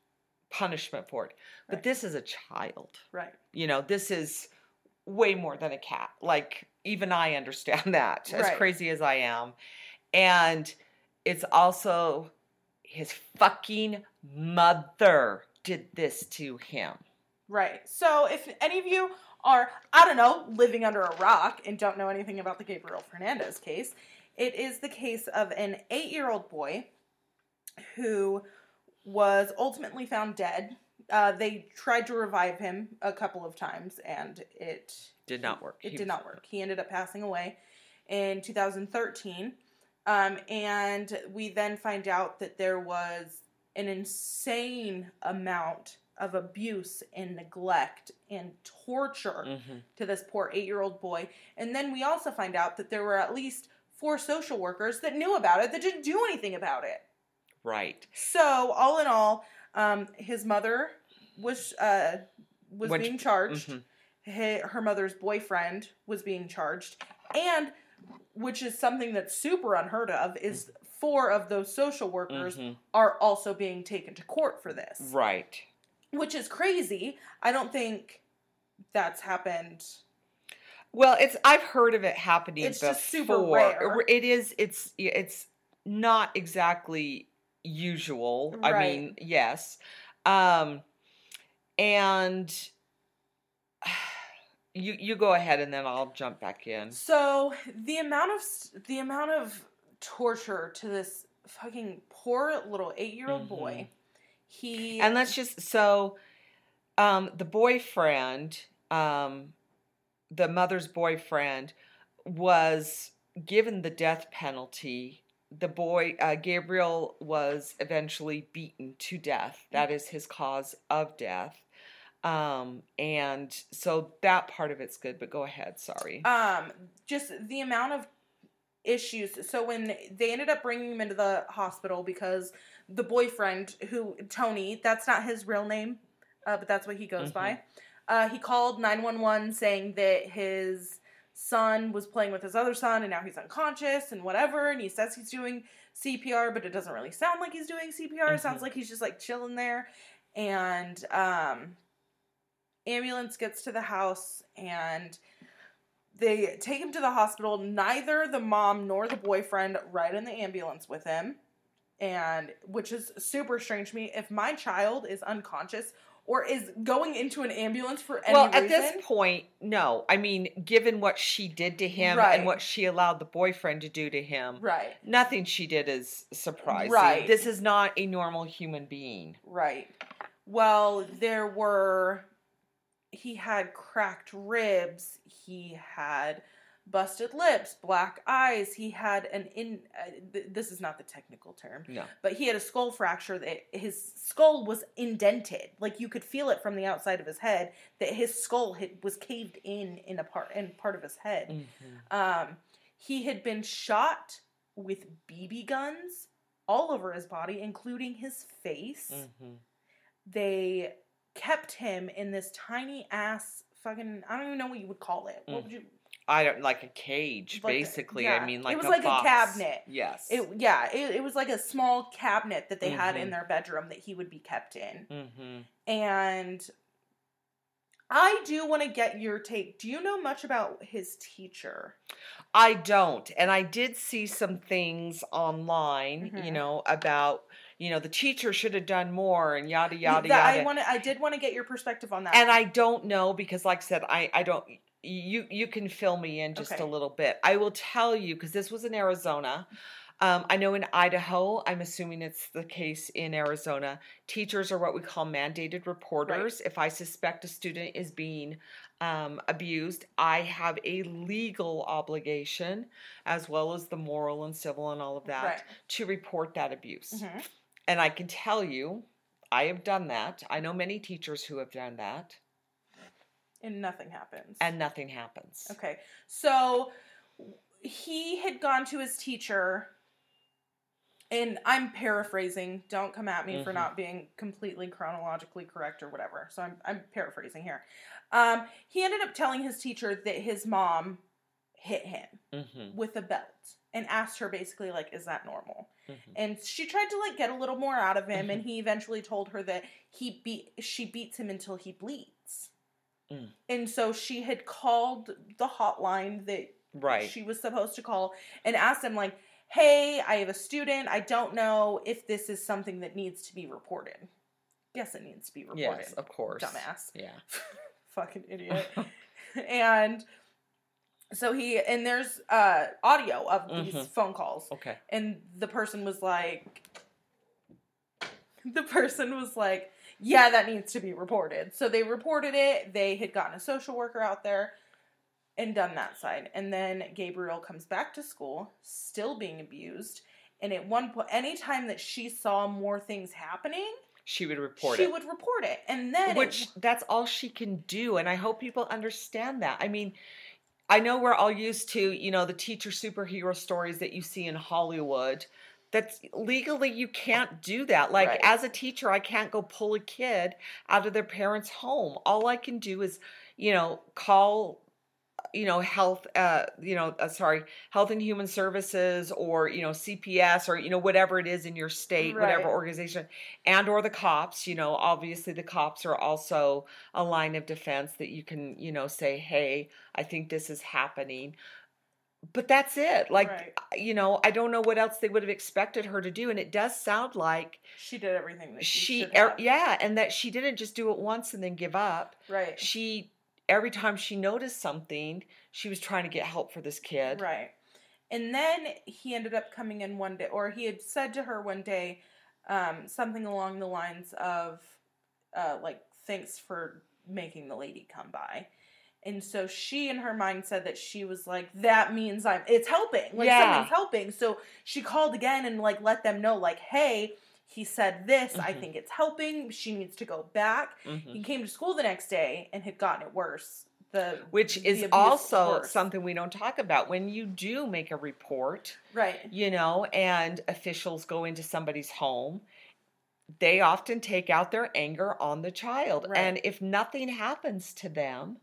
punishment for it. But Right. this is a child. Right. You know, this is way more than a cat. Like even I understand *laughs* that, as Right. crazy as I am. And it's also his fucking mother did this to him. Right. So if any of you are, I don't know, living under a rock and don't know anything about the Gabriel Fernandez case, it is the case of an eight year old boy who was ultimately found dead. Uh, they tried to revive him a couple of times and it Did not work. it He did not work. He ended up passing away in 2013. Um, and we then find out that there was an insane amount of abuse and neglect and torture Mhm. to this poor eight year old boy. And then we also find out that there were at least four social workers that knew about it that didn't do anything about it. Right. So, all in all, um, his mother was uh, was When- being charged Mhm. her mother's boyfriend was being charged and which is something that's super unheard of is four of those social workers Mhm. are also being taken to court for this Right. which is crazy i don't think that's happened Well, it's I've heard of it happening It's before. just super rare. It is. It's it's not exactly usual. I mean, yes, um, and *sighs* you you go ahead and then I'll jump back in. so the amount of the amount of torture to this fucking poor little eight-year-old boy he And let's just so um the boyfriend, um the mother's boyfriend was given the death penalty. The boy uh, Gabriel was eventually beaten to death. That is his cause of death. Um and so that part of it's good, but go ahead, sorry. um just the amount of issues so when they ended up bringing him into the hospital because the boyfriend who tony that's not his real name uh, but that's what he goes by uh, he called 911 saying that his son was playing with his other son and now he's unconscious and whatever and he says he's doing cpr but it doesn't really sound like he's doing cpr it sounds Mhm. like he's just like chilling there and um ambulance gets to the house and they take him to the hospital. Neither the mom nor the boyfriend ride in the ambulance with him, and which is super strange to me. If my child is unconscious or is going into an ambulance for any well, reason, at this point, no. I mean, given what she did to him Right. and what she allowed the boyfriend to do to him, right, nothing she did is surprising. Right. This is not a normal human being. right. Well, there were. He had cracked ribs. He had busted lips, black eyes. He had an in. Uh, th- this is not the technical term. No. but he had a skull fracture that his skull was indented like you could feel it from the outside of his head that his skull had, was caved in in a part in part of his head Mm-hmm. um he had been shot with bb guns all over his body including his face Mm-hmm. they kept him in this tiny ass fucking i don't even know what you would call it what Mm. would you I don't like a cage, Like a- basically. yeah. I mean, like It was a like a cabinet. Yes. it yeah it, it was like a small cabinet that they had in Mhm. their bedroom that he would be kept in mm-hmm. And I do want to get your take. Do you know much about his teacher? I don't, and I did see some things online. You Mhm. know about you know the teacher should have done more and yada yada That- yada. I want to. I did want to get your perspective on that. and I don't know because, like I said, I I don't. You you can fill me in just Okay. a little bit. I will tell you because this was in Arizona. Um, I know in Idaho, I'm assuming it's the case in Arizona. Teachers are what we call mandated reporters. If I suspect a student is being um, abused, I have a legal obligation, as well as the moral and civil and all of that, Right. to report that abuse. Mhm. And I can tell you, I have done that. I know many teachers who have done that, and nothing happens. and nothing happens. okay, so he had gone to his teacher and I'm paraphrasing. Don't come at me for Mhm. not being completely chronologically correct or whatever. So I'm I'm paraphrasing here. Um, he ended up telling his teacher that his mom hit him Mm-hmm. with a belt and asked her basically like, "Is that normal?" Mm-hmm. And she tried to like get a little more out of him, and he eventually told her that he beat she beats him until he bleeds. Mm. And so she had called the hotline that Right. she was supposed to call and asked him like, "Hey, I have a student. I don't know if this is something that needs to be reported." Yes, it needs to be reported. yes, of course. Dumbass. Yeah. *laughs* Fucking idiot. *laughs* and so he and there's uh audio of these Mhm. phone calls Okay. and the person was like the person was like yeah that needs to be reported so they reported it they had gotten a social worker out there and done that side and then gabriel comes back to school still being abused and at one point anytime that she saw more things happening She would report she it. She would report it and then it- Which that's all she can do. And I hope people understand that. I mean, I know we're all used to, you know, the teacher superhero stories that you see in Hollywood. That's legally you can't do that. Like Right. as a teacher, I can't go pull a kid out of their parents' home. All I can do is, you know, call you know health uh you know uh, sorry health and human services or you know cps or you know whatever it is in your state whatever organization and or the cops you know obviously the cops are also a line of defense that you can you know say hey i think this is happening but that's it like Right. you know i don't know what else they would have expected her to do and it does sound like she did everything that she, she er, yeah and that she didn't just do it once and then give up right she every time she noticed something she was trying to get help for this kid Right. And then he ended up coming in one day, or he had said to her one day um, something along the lines of, uh, like, thanks for making the lady come by. And so she, in her mind, said that she was like, that means I'm, it's helping. Like, Yeah. something's helping. So she called again and, like, let them know, like, hey, he said this. I Mhm. think it's helping. She needs to go back. Mhm. He came to school the next day and had gotten it worse. The which the is also worse. something we don't talk about when you do make a report right. you know and officials go into somebody's home they often take out their anger on the child Right. and if nothing happens to them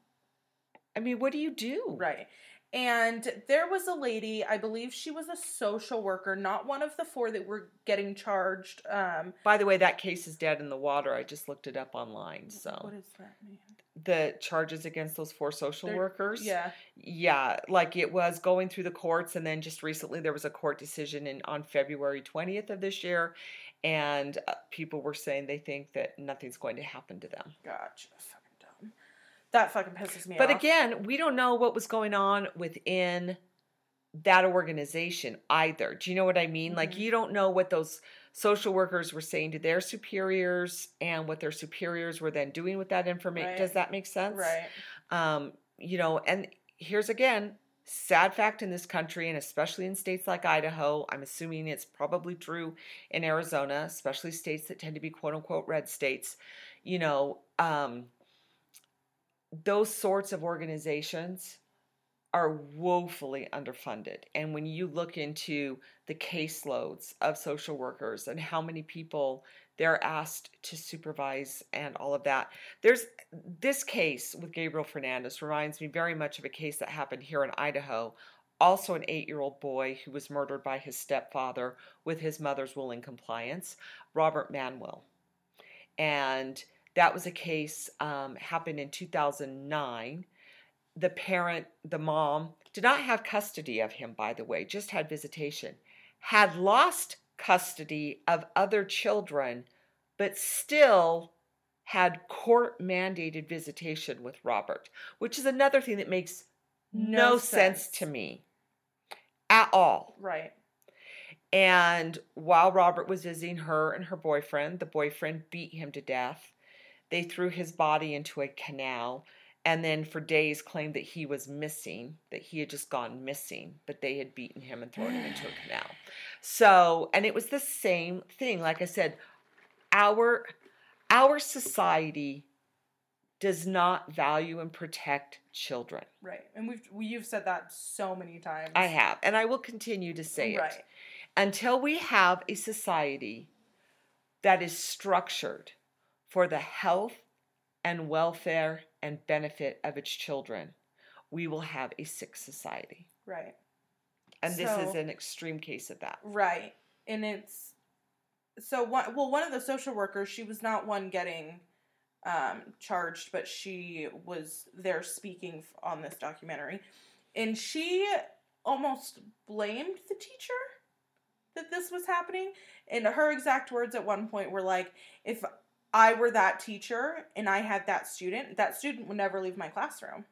i mean what do you do Right. And there was a lady, I believe she was a social worker, not one of the four that were getting charged. Um, by the way that case is dead in the water i just looked it up online so what does that mean? the charges against those four social They're- workers Yeah. Yeah, like it was going through the courts, and then just recently there was a court decision in on February twentieth of this year, and uh, people were saying they think that nothing's going to happen to them. Gotcha. That fucking pisses me But off. But again, we don't know what was going on within that organization either. Do you know what I mean? Like Mhm. you don't know what those social workers were saying to their superiors and what their superiors were then doing with that information. Right. Does that make sense? Right. um, you know, and here's again, sad fact in this country, and especially in states like Idaho, I'm assuming it's probably true in Arizona, especially states that tend to be quote unquote red states, you know, um, those sorts of organizations are woefully underfunded. And when you look into the caseloads of social workers and how many people they're asked to supervise and all of that, there's this case with Gabriel Fernandez reminds me very much of a case that happened here in Idaho. Also, an eight year old boy who was murdered by his stepfather with his mother's willing compliance, Robert Manuel. And that was a case um, happened in 2009 the parent, the mom, did not have custody of him, by the way, just had visitation, had lost custody of other children, but still had court mandated visitation with Robert, which is another thing that makes no, No sense. sense. to me at all. Right. And while Robert was visiting her and her boyfriend, the boyfriend beat him to death. They threw his body into a canal and then for days claimed that he was missing, that he had just gone missing, but they had beaten him and thrown him into a *sighs* canal. So, and it was the same thing. Like I said, our our society does not value and protect children. Right. And we've we, you've said that so many times. I have, and I will continue to say it. Right. Until we have a society that is structured for the health and welfare and benefit of its children, we will have a sick society. Right. And this is an extreme case of that. Right. And it's so one well one of the social workers, she was not one getting um charged, but she was there speaking on this documentary. And she almost blamed the teacher that this was happening. And her exact words at one point were like, if I were that teacher and I had that student, that student would never leave my classroom.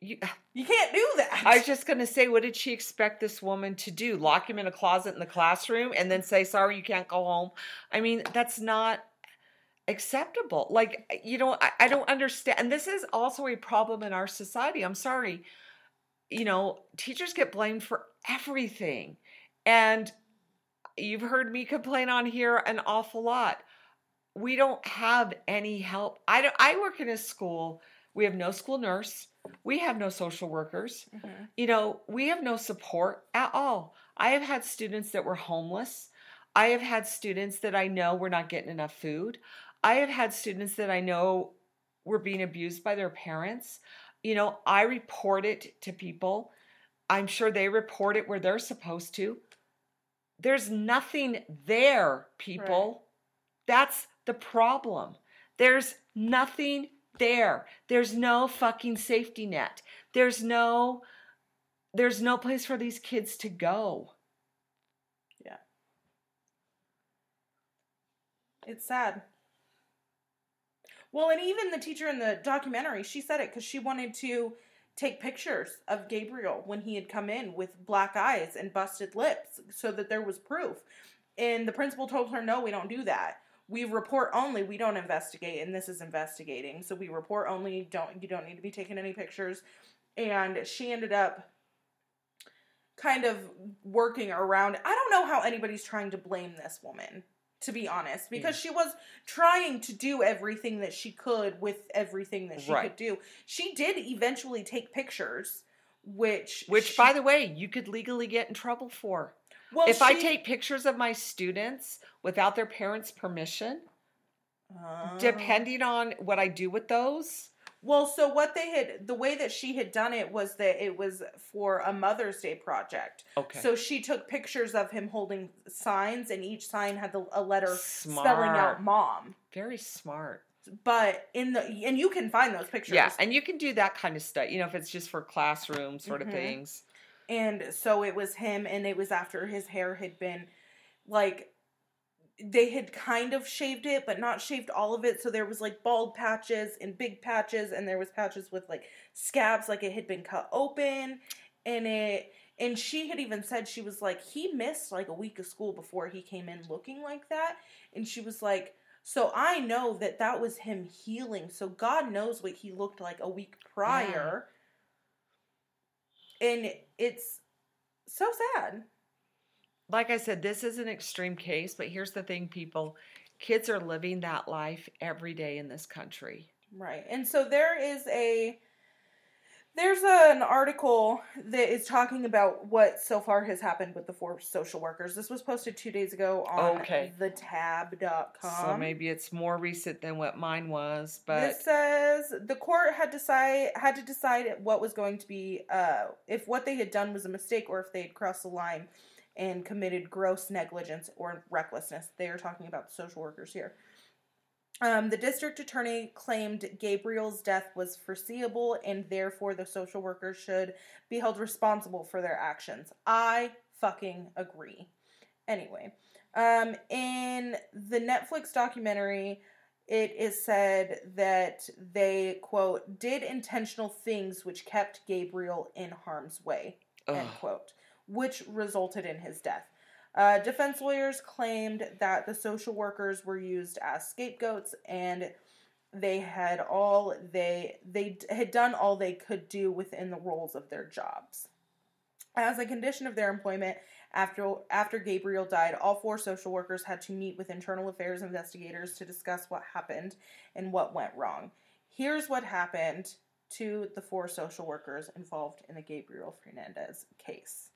You, *sighs* You can't do that. I was just going to say, what did she expect this woman to do? Lock him in a closet in the classroom and then say, sorry, you can't go home? I mean, that's not acceptable. Like, you know, I, I don't understand. And this is also a problem in our society. I'm sorry. You know, teachers get blamed for everything. And you've heard me complain on here an awful lot. We don't have any help. I, don't, I work in a school. We have no school nurse. We have no social workers Mhm. you know, we have no support at all. I have had students that were homeless. I have had students that I know were not getting enough food. I have had students that I know were being abused by their parents. You know, I report it to people. I'm sure they report it where they're supposed to. There's nothing there, people. That's the problem. There's nothing there. There's no fucking safety net. There's no there's no place for these kids to go. Yeah. It's sad. Well, and even the teacher in the documentary, she said it because she wanted to take pictures of Gabriel when he had come in with black eyes and busted lips so that there was proof. And the principal told her, no, we don't do that. We report only, we don't investigate, and this is investigating. So we report only, don't you don't need to be taking any pictures. And she ended up kind of working around I don't know how anybody's trying to blame this woman to be honest, hmm. because she was trying to do everything that she could with everything that she Right. could do. She did eventually take pictures, which Which, she- by the way, you could legally get in trouble for. Well, if I take pictures of my students without their parents' permission, Oh. depending on what I do with those, Well, so what they had, the way that she had done it was that it was for a Mother's Day project. okay. So she took pictures of him holding signs, and each sign had the, a letter smart. spelling out "mom." Very smart. But in the and you can find those pictures. Yeah, and you can do that kind of stuff. You know, if it's just for classroom sort Mhm. of things. And so it was him, and it was after his hair had been like they had kind of shaved it, but not shaved all of it. So there was like bald patches and big patches, and there was patches with like scabs, like it had been cut open, and it. And she had even said she was like he missed like a week of school before he came in looking like that, and she was like. So I know that that was him healing. So God knows what he looked like a week prior. And it's so sad. Like I said, this is an extreme case, but here's the thing, people kids are living that life every day in this country. Right. And so there is a there's an article that is talking about what so far has happened with the four social workers. This was posted 2 days ago on Okay. thetab.com. So maybe it's more recent than what mine was, but This says the court had decide had to decide what was going to be uh, if what they had done was a mistake or if they had crossed the line and committed gross negligence or recklessness. They are talking about the social workers here. Um, the district attorney claimed Gabriel's death was foreseeable and therefore the social workers should be held responsible for their actions. I fucking agree. Anyway, um, in the Netflix documentary, it is said that they quote did intentional things which kept Gabriel in harm's way end ugh, quote, which resulted in his death. Uh, defense lawyers claimed that the social workers were used as scapegoats and they had all they they had done all they could do within the roles of their jobs. As a condition of their employment, after after Gabriel died, all four social workers had to meet with internal affairs investigators to discuss what happened and what went wrong. Here's what happened to the four social workers involved in the Gabriel Fernandez case.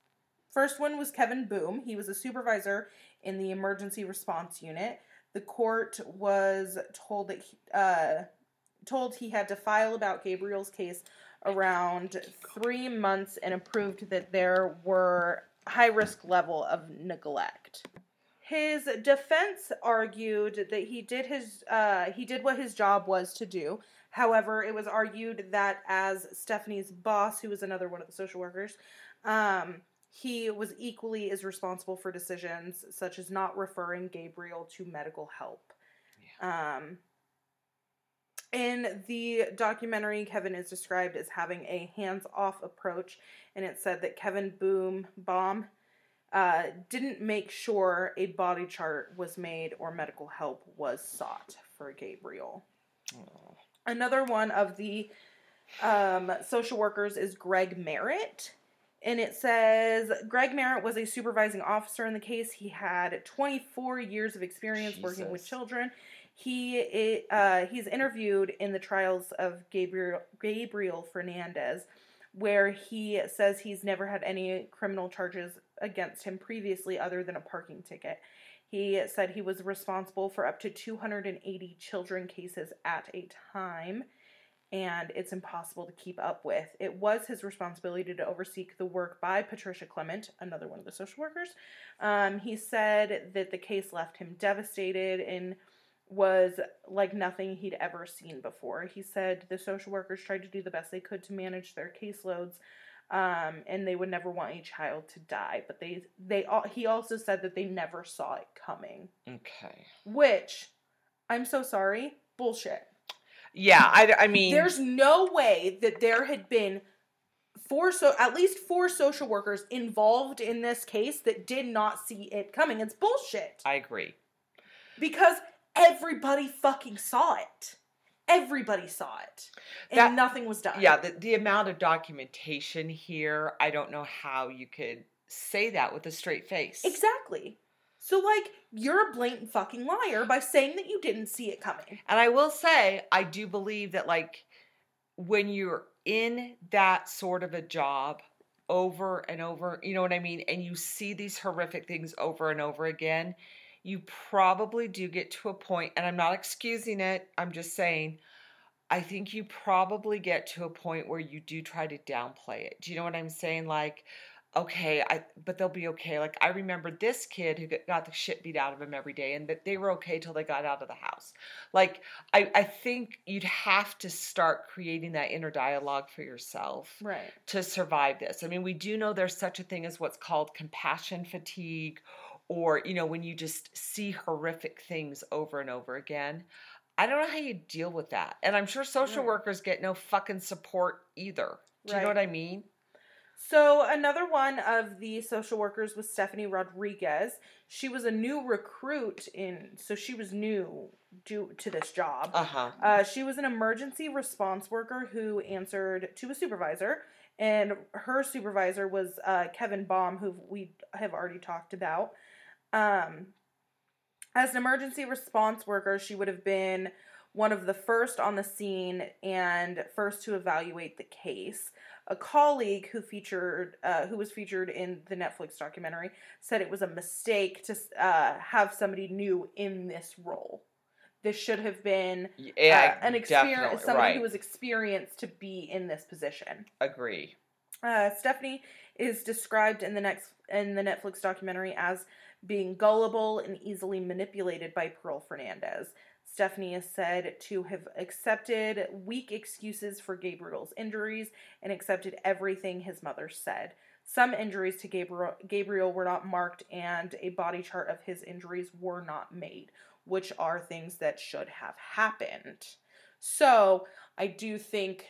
First one was Kevin Bom. He was a supervisor in the emergency response unit. The court was told that he, uh, told he had to file about Gabriel's case around three months and approved that there were high risk level of neglect. His defense argued that he did his uh, he did what his job was to do. However, it was argued that as Stefanie's boss, who was another one of the social workers, um, he was equally as responsible for decisions such as not referring Gabriel to medical help. Yeah. Um, in the documentary, Kevin is described as having a hands-off approach, and it said that Kevin Boom Bom uh, didn't make sure a body chart was made or medical help was sought for Gabriel. Oh. Another one of the um, social workers is Greg Merritt. And it says Greg Merritt was a supervising officer in the case. He had 24 years of experience Jesus. working with children. He uh, he's interviewed in the trials of Gabriel Gabriel Fernandez, where he says he's never had any criminal charges against him previously other than a parking ticket. He said he was responsible for up to 280 children cases at a time, and it's impossible to keep up with. It was his responsibility to oversee the work by Patricia Clement, another one of the social workers. Um, he said that the case left him devastated and was like nothing he'd ever seen before. He said the social workers tried to do the best they could to manage their caseloads, um, and they would never want a child to die. But they they all, he also said that they never saw it coming. Okay. Which, I'm so sorry, bullshit. Yeah, I, I mean, there's no way that there had been four so at least four social workers involved in this case that did not see it coming. It's bullshit. I agree. Because everybody fucking saw it. Everybody saw it. And that, nothing was done. Yeah, the, the amount of documentation here, I don't know how you could say that with a straight face. Exactly. So, like, you're a blatant fucking liar by saying that you didn't see it coming. And I will say, I do believe that, like, when you're in that sort of a job over and over, you know what I mean? And you see these horrific things over and over again, you probably do get to a point, and I'm not excusing it, I'm just saying, I think you probably get to a point where you do try to downplay it. Do you know what I'm saying? Like, okay, I but they'll be okay. Like I remember this kid who got the shit beat out of him every day, and that they were okay till they got out of the house. Like I, I think you'd have to start creating that inner dialogue for yourself, right, to survive this. I mean, we do know there's such a thing as what's called compassion fatigue or you know when you just see horrific things over and over again i don't know how you deal with that and i'm sure social right. workers get no fucking support either do right. you know what i mean so another one of the social workers was stefanie rodriguez she was a new recruit in so she was new due to this job uh-huh uh, she was an emergency response worker who answered to a supervisor and her supervisor was uh, Kevin Bom, who we have already talked about. Um, as an emergency response worker, she would have been one of the first on the scene and first to evaluate the case. A colleague who featured, uh, who was featured in the Netflix documentary, said it was a mistake to uh, have somebody new in this role. This should have been yeah, uh, an experience, someone right. who was experienced to be in this position. Agree. Uh, Stefanie is described in the next in the Netflix documentary as being gullible and easily manipulated by Pearl Fernandez. Stefanie is said to have accepted weak excuses for Gabriel's injuries and accepted everything his mother said. Some injuries to Gabriel, Gabriel were not marked, and a body chart of his injuries were not made, which are things that should have happened. So, I do think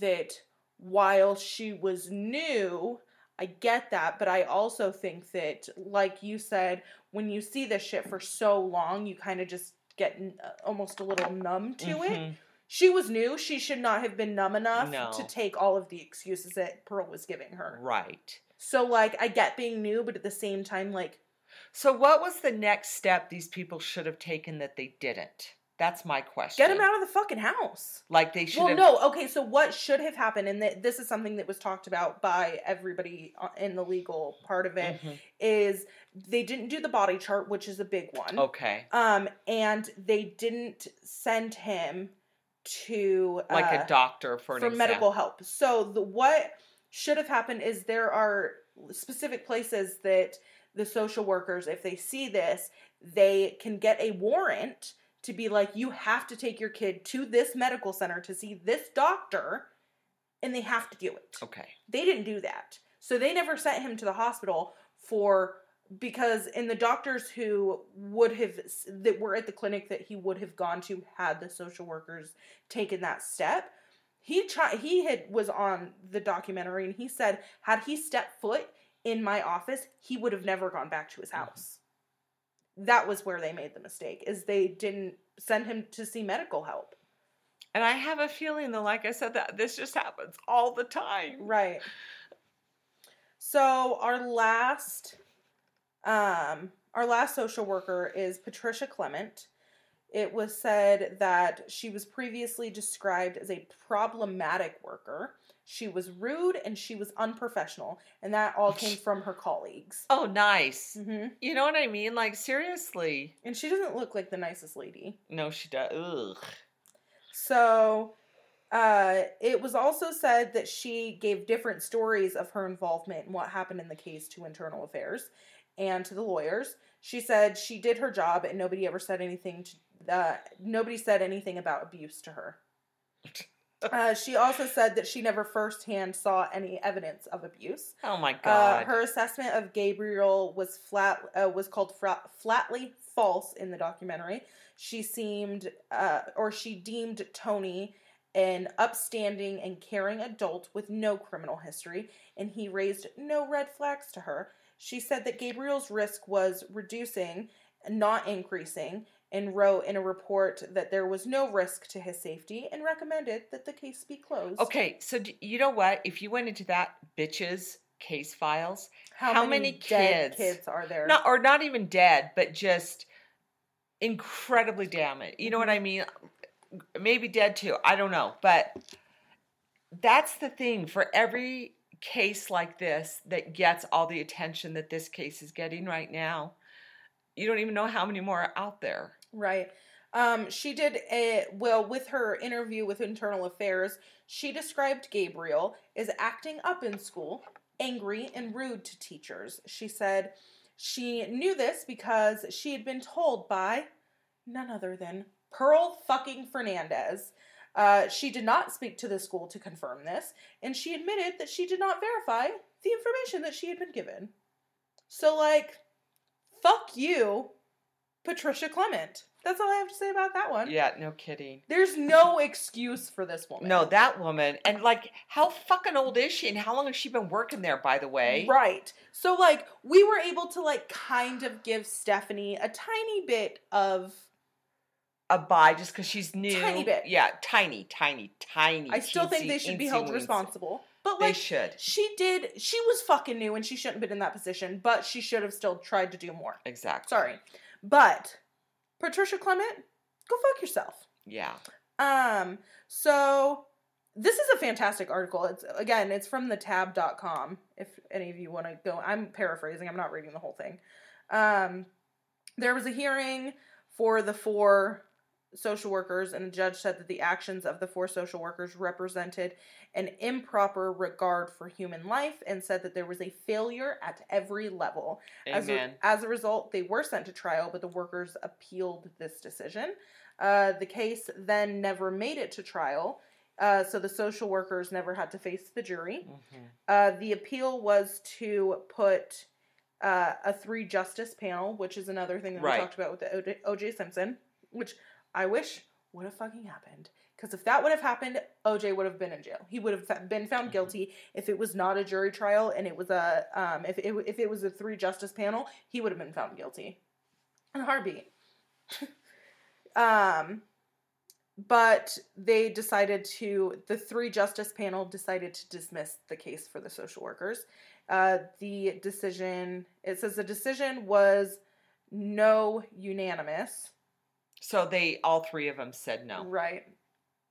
that while she was new, I get that, but I also think that, like you said, when you see this shit for so long, you kind of just get uh, almost a little numb to mm-hmm. it. She was new. She should not have been numb enough no. to take all of the excuses that Pearl was giving her. Right. So, like, I get being new, but at the same time, like. So, what was the next step these people should have taken that they didn't? That's my question. Get him out of the fucking house. Like they should Well, have. no. Okay, so what should have happened, and th- this is something that was talked about by everybody uh, in the legal part of it, Mhm. is they didn't do the body chart, which is a big one. Okay. Um, and they didn't send him to Like uh, a doctor for an for medical help. So the what should have happened is there are specific places that the social workers, if they see this, they can get a warrant to be like, you have to take your kid to this medical center to see this doctor, and they have to do it. Okay. They didn't do that. So they never sent him to the hospital for because in the doctors who would have that were at the clinic that he would have gone to had the social workers taken that step he tried he had was on the documentary and he said had he stepped foot in my office he would have never gone back to his mm-hmm. house that was where they made the mistake is they didn't send him to see medical help And I have a feeling that, like I said, that this just happens all the time. Right. So our last um our last social worker is Patricia Clement. It was said that she was previously described as a problematic worker. She was rude and she was unprofessional, and that all came from her colleagues. Oh, nice. hmm You know what I mean? Like seriously. And she doesn't look like the nicest lady. No, she does. Ugh. So, uh, it was also said that she gave different stories of her involvement and what happened in the case to internal affairs and to the lawyers. She said she did her job and nobody ever said anything to, uh, nobody said anything about abuse to her. *laughs* Uh, she also said that she never firsthand saw any evidence of abuse. Oh my Uh, god. her assessment of Gabriel was flat uh, was called fra- flatly false in the documentary. She seemed uh, or she deemed Tony an upstanding and caring adult with no criminal history, and he raised no red flags to her. She said that Gabriel's risk was reducing, not increasing, and wrote in a report that there was no risk to his safety and recommended that the case be closed. okay, so d- you know what? If you went into that bitch's case files, How, How many, many dead kids? kids are there? not or not even dead, but just incredibly damaged. You know Mm-hmm. what I mean? Maybe dead too. I don't know, but that's the thing for every case like this that gets all the attention that this case is getting right now. You don't even know how many more are out there. Right. Um, she did a well with her interview with Internal Affairs. She described Gabriel as acting up in school, angry and rude to teachers. She said she knew this because she had been told by none other than Pearl fucking Fernandez. Uh, she did not speak to the school to confirm this, and she admitted that she did not verify the information that she had been given. So, like, fuck you, Patricia Clement. That's all I have to say about that one. Yeah, no kidding. There's no excuse for this woman. No, that woman, and like, how fucking old is she, and how long has she been working there? By the way, Right. So like we were able to like kind of give Stefanie a tiny bit of a buy just because she's new. Tiny bit. Yeah, tiny, tiny, tiny. I still think they should be held responsible. But They like should. she did she was fucking new and she shouldn't have been in that position, but she should have still tried to do more. Exactly. Sorry. But Patricia Clement, go fuck yourself. Yeah. Um, so this is a fantastic article. It's again, it's from the tab.com if any of you want to go. I'm paraphrasing, I'm not reading the whole thing. Um, there was a hearing for the four social workers, and the judge said that the actions of the four social workers represented an improper regard for human life and said that there was a failure at every level. As a, as a result, they were sent to trial, but the workers appealed this decision. Uh, the case then never made it to trial, uh, so the social workers never had to face the jury. Mhm. Uh, the appeal was to put uh, a three justice panel, which is another thing that Right. we talked about with the OJ Simpson, which I wish would have fucking happened. Because if that would have happened, OJ would have been in jail. He would have been found Mhm. guilty if it was not a jury trial and it was a um, if it, if it was a three justice panel, he would have been found guilty in a heartbeat. *laughs* um, but they decided to the three justice panel decided to dismiss the case for the social workers. Uh, the decision it says the decision was no unanimous. So they all three of them said no. Right.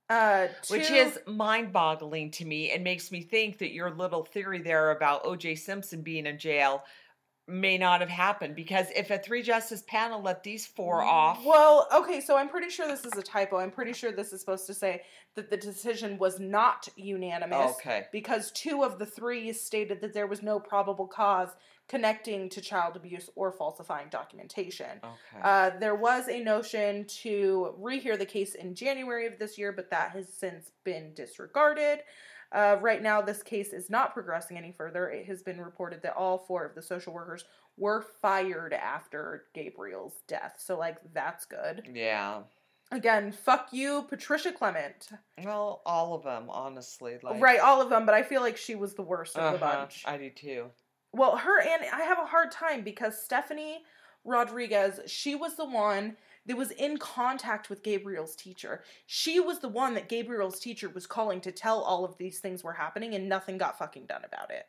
Uh, Which is mind boggling to me and makes me think that your little theory there about OJ Simpson being in jail may not have happened because if a three justice panel let these four off. Well, okay, so I'm pretty sure this is a typo. I'm pretty sure this is supposed to say that the decision was not unanimous Okay. because two of the three stated that there was no probable cause connecting to child abuse or falsifying documentation. Okay. Uh, there was a notion to rehear the case in January of this year, but that has since been disregarded. Uh, right now, this case is not progressing any further. It has been reported that all four of the social workers were fired after Gabriel's death. So, like, that's good. yeah. Again, fuck you, Patricia Clement. Well, all of them, honestly. Like, right, all of them, but I feel like she was the worst of the uh-huh, bunch. I do too. Well, her and I have a hard time because Stefanie Rodriguez, she was the one that was in contact with Gabriel's teacher. She was the one that Gabriel's teacher was calling to tell all of these things were happening and nothing got fucking done about it.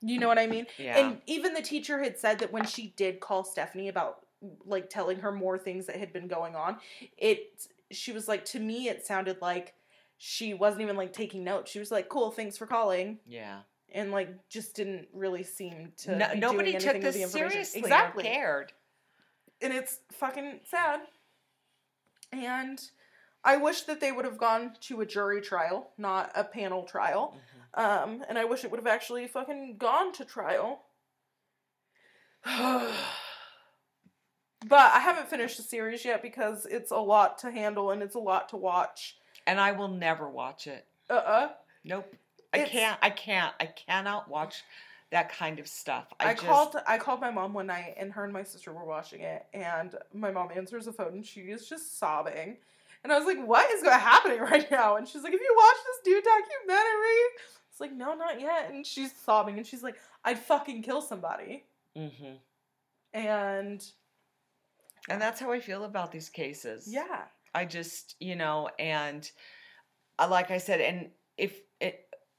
You know what I mean? *sighs* Yeah. And even the teacher had said that when she did call Stefanie about like telling her more things that had been going on, it she was like to me it sounded like she wasn't even like taking notes. She was like, "Cool, thanks for calling." yeah. And like just didn't really seem to No, nobody took this seriously exactly cared. and it's fucking sad and i wish that they would have gone to a jury trial not a panel trial Mhm. um and i wish it would have actually fucking gone to trial *sighs* but i haven't finished the series yet because it's a lot to handle and it's a lot to watch And I will never watch it. uh-uh Nope. I can't. I can't. I cannot watch that kind of stuff. I, I, just, called I called my mom one night and her and my sister were watching it and my mom answers the phone and she is just sobbing. And I was like, What is going happening *laughs* right now? And she's like, Have you watched this new documentary? It's like, No, not yet. And she's sobbing and she's like, I'd fucking kill somebody. Mm-hmm. And And that's how I feel about these cases. yeah. I just, you know, and uh, like I said, and if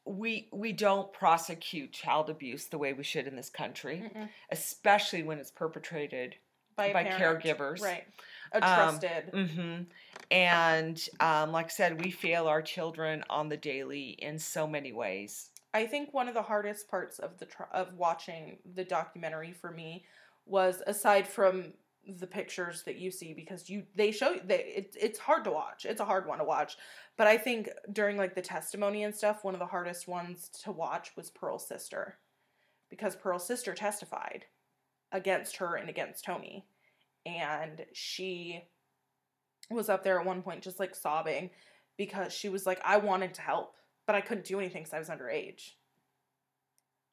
we we don't prosecute child abuse the way we should in this country, Mm-mm. especially when it's perpetrated. By, By caregivers. Right. A Um, trusted. hmm And um, like I said, we fail our children on the daily in so many ways. I think one of the hardest parts of the tr- of watching the documentary for me was aside from the pictures that you see because you they show you they it, it's hard to watch. It's a hard one to watch. But i think during like the testimony and stuff one of the hardest ones to watch was pearl's sister because pearl's sister testified against her and against tony. And she was up there at one point just like sobbing because she was like i wanted to help but I couldn't do anything because I was underage.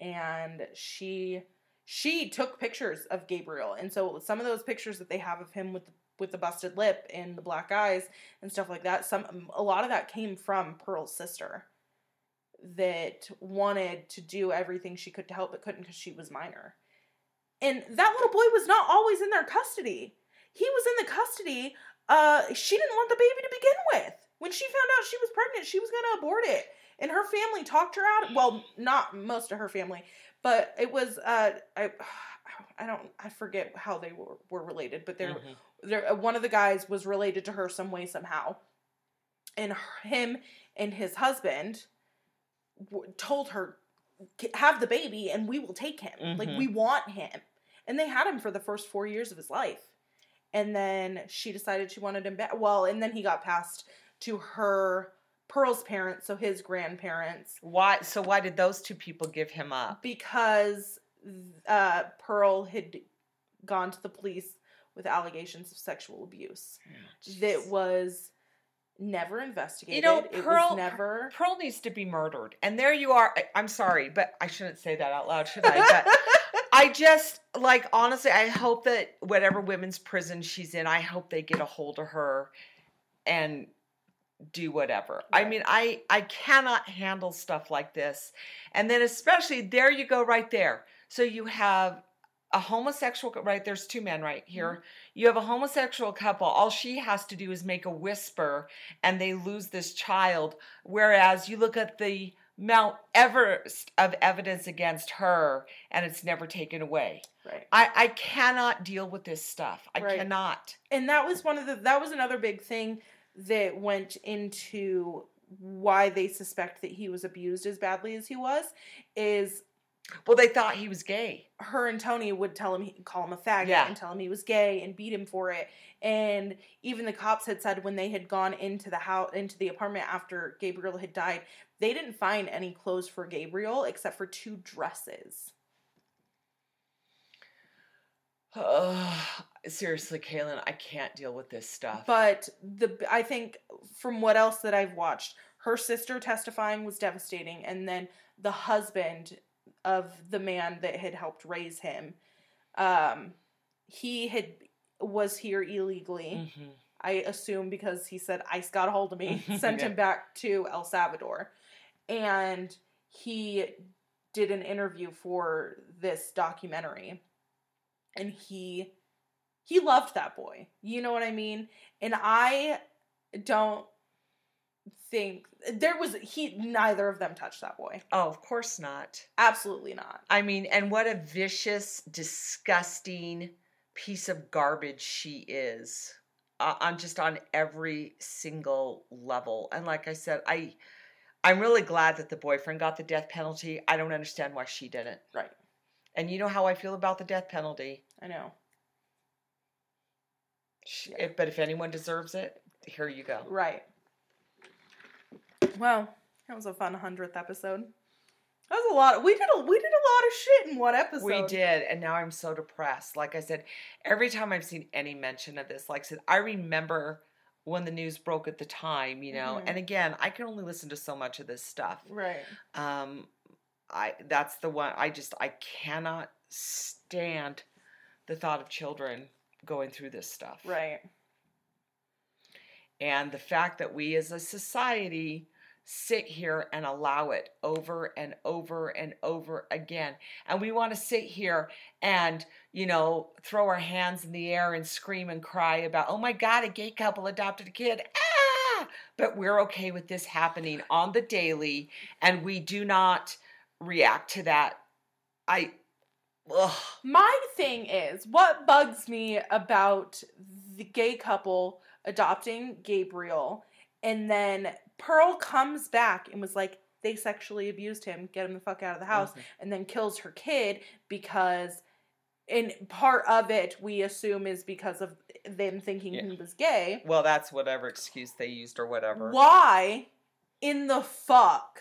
And she she took pictures of Gabriel, and so some of those pictures that they have of him with the, with the busted lip and the black eyes and stuff like that, some a lot of that came from Pearl's sister that wanted to do everything she could to help but couldn't because she was minor. And that little boy was not always in their custody. He was in the custody. Uh, she didn't want the baby to begin with. When she found out she was pregnant, she was gonna abort it and her family talked her out well not most of her family but it was uh i *sighs* i don't i forget how they were, were related but they're, Mhm. they're uh, one of the guys was related to her some way somehow and her, him and his husband w- told her have the baby and we will take him like Mhm. we want him and they had him for the first four years of his life and then she decided she wanted him back well and then he got passed to her Pearl's parents, so his grandparents, Why? So why did those two people give him up? because uh, Pearl had gone to the police with allegations of sexual abuse that was never investigated. You know, it Pearl- was never. Pearl needs to be murdered. And there you are. I- I'm sorry, but I shouldn't say that out loud, should I? But *laughs* I just like honestly, I hope that whatever women's prison she's in, I hope they get a hold of her and do whatever. I mean, I I cannot handle stuff like this. And then especially there you go right there. So you have a homosexual right there's two men right mm-hmm. here. You have a homosexual couple. All she has to do is make a whisper and they lose this child whereas you look at the Mount Everest of evidence against her and it's never taken away. Right. I, I cannot deal with this stuff. I Right. cannot. and that was one of the that was another big thing that went into why they suspect that he was abused as badly as he was is Well, they thought he was gay. her and Tony would tell him call him a faggot Yeah. and tell him he was gay and beat him for it and even the cops had said when they had gone into the house into the apartment after Gabriel had died they didn't find any clothes for Gabriel except for two dresses *sighs* seriously, Kaylin, I can't deal with this stuff. But the I think from what else that I've watched, her sister testifying was devastating, and then the husband of the man that had helped raise him, um, he had was here illegally. Mhm. I assume because he said ICE got a hold of me, *laughs* sent Yeah. him back to El Salvador, and he did an interview for this documentary, and he he loved that boy. You know what I mean? And I don't think there was he neither of them touched that boy. Oh, of course not. Absolutely not. I mean, and what a vicious, disgusting piece of garbage she is uh, on just on every single level. And like I said, I I'm really glad that the boyfriend got the death penalty. I don't understand why she didn't. Right. And you know how I feel about the death penalty. I know. If- but if anyone deserves it, here you go. Right. Well, that was a fun hundredth episode. That was a lot. Of, We did a we did a lot of shit in one episode. We did, and now I'm so depressed. Like I said, every time I've seen any mention of this, like I said, I remember when the news broke at the time, you know. Mhm. And again, I can only listen to so much of this stuff. Right. Um, I that's the one I just I cannot stand the thought of children going through this stuff. Right. And the fact that we as a society sit here and allow it over and over and over again. And we want to sit here and, you know, throw our hands in the air and scream and cry about, oh my God, a gay couple adopted a kid. Ah! But we're okay with this happening on the daily and we do not react to that. I, ugh. My thing is, what bugs me about the gay couple adopting Gabriel, and then Pearl comes back and was like, they sexually abused him, get him the fuck out of the house, Mhm. and then kills her kid because, in part of it, we assume is because of them thinking Yeah. he was gay. Well, that's whatever excuse they used or whatever. Why in the fuck?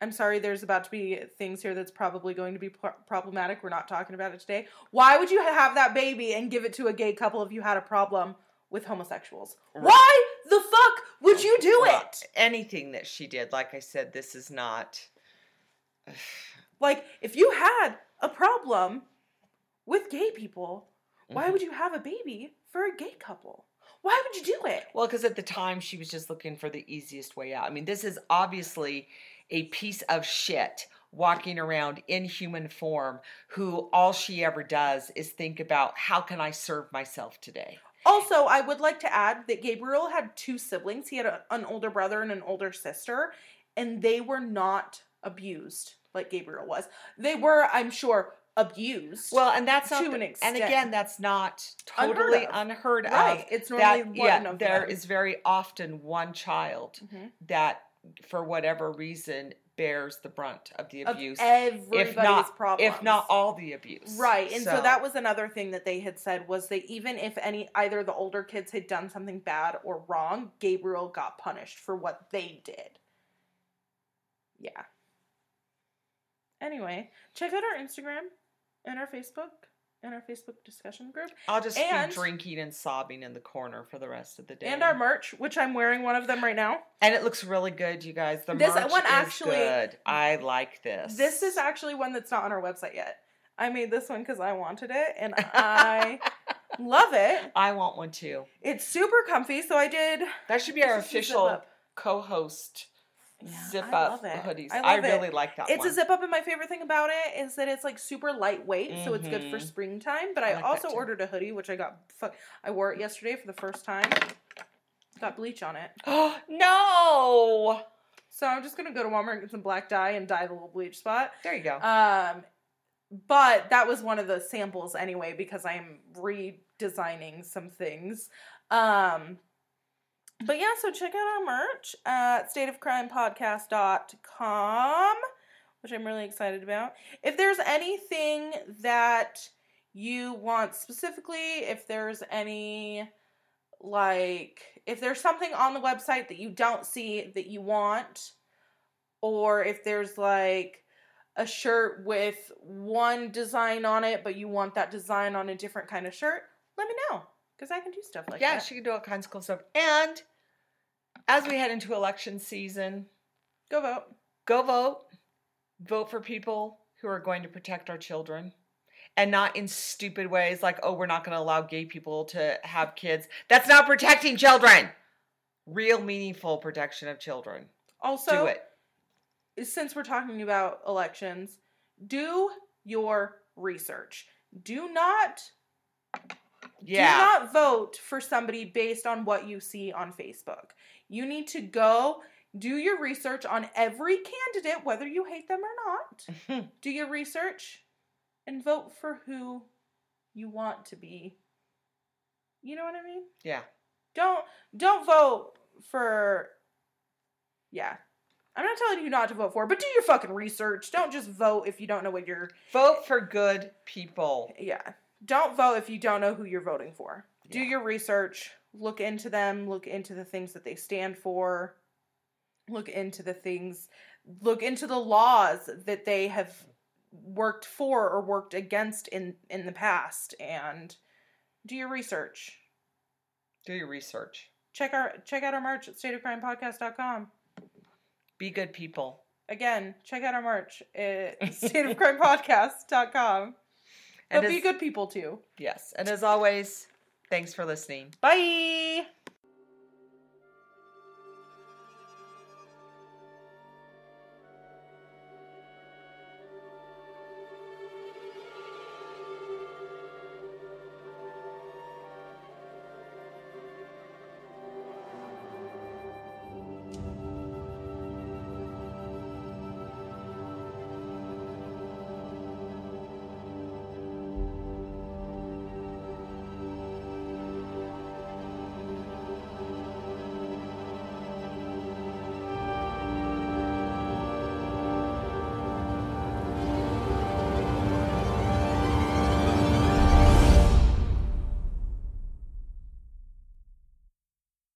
I'm sorry, there's about to be things here that's probably going to be pro- problematic. We're not talking about it today. Why would you have that baby and give it to a gay couple if you had a problem with homosexuals? Right. Why the fuck would you do Well, it? Anything that she did, like I said, this is not. *sighs* Like, if you had a problem with gay people, why Mhm. would you have a baby for a gay couple? Why would you do it? Well, because at the time she was just looking for the easiest way out. I mean, this is obviously a piece of shit walking around in human form who all she ever does is think about how can I serve myself today? Also, I would like to add that Gabriel had two siblings. He had a, an older brother and an older sister, and they were not abused like Gabriel was. They were, I'm sure, abused. Well, and that's not To an and again, that's not Unheard totally of. unheard of. right. It's normally That one yeah, of there them. is very often one child Mhm. that, for whatever reason, bears the brunt of the of abuse, everybody's not- problems. if not all the abuse. Right. And so. that was another thing that they had said was that even if any either the older kids had done something bad or wrong, Gabriel got punished for what they did. Yeah. Anyway, check out our Instagram and our Facebook and our Facebook discussion group I'll just and- be drinking and sobbing in the corner for the rest of the day. and our merch, which I'm wearing one of them right now. And it looks really good, you guys. The This merch one is actually- good. I like this. This is actually one that's not on our website yet. I made this one because I wanted it and *laughs* I love it. I want one too. It's super comfy, so I did. That should be our It's just a zip official co-host Yeah, zip I up hoodies. I I, love it. really like that It's one. a zip up, and my favorite thing about it is that it's like super lightweight, so it's good for Mhm. springtime. But I I, like also ordered a hoodie, which I got. I wore it yesterday for the first time. Got bleach on it, Oh *gasps* no! So I'm just gonna go to Walmart and get some black dye and dye the little bleach spot. There you go. Um, but that was one of the samples anyway because I'm redesigning some things. Um, but yeah, so check out our merch at stateofcrimepodcast.com, which I'm really excited about. If there's anything that you want specifically, if there's any like if there's something on the website that you don't see that you want or if there's like a shirt with one design on it but you want that design on a different kind of shirt let me know because i can do stuff like yeah, that she can do all kinds of cool stuff. And as we head into election season, go vote go vote. Vote for people who are going to protect our children. And not in stupid ways like, oh, we're not going to allow gay people to have kids. That's not protecting children. Real, meaningful protection of children. also do it. since we're talking about elections do your research do not Yeah. Do not vote for somebody based on what you see on Facebook. You need to go do your research on every candidate, whether you hate them or not. *laughs* do your research and vote for who you want to be. You know what I mean? yeah. Don't don't vote for yeah. I'm not telling you not to vote for, but do your fucking research. Don't just vote if you don't know what you're Vote for good people. yeah. Don't vote if you don't know who you're voting for. Do your research, look into them, look into the things that they stand for, look into the things, look into the laws that they have worked for or worked against in in the past and do your research. Do your research. Check our check out our merch at stateofcrimepodcast.com. Be good people. Again, check out our merch at *laughs* stateofcrimepodcast.com. And But be good people too. Yes. And as always, thanks for listening. Bye.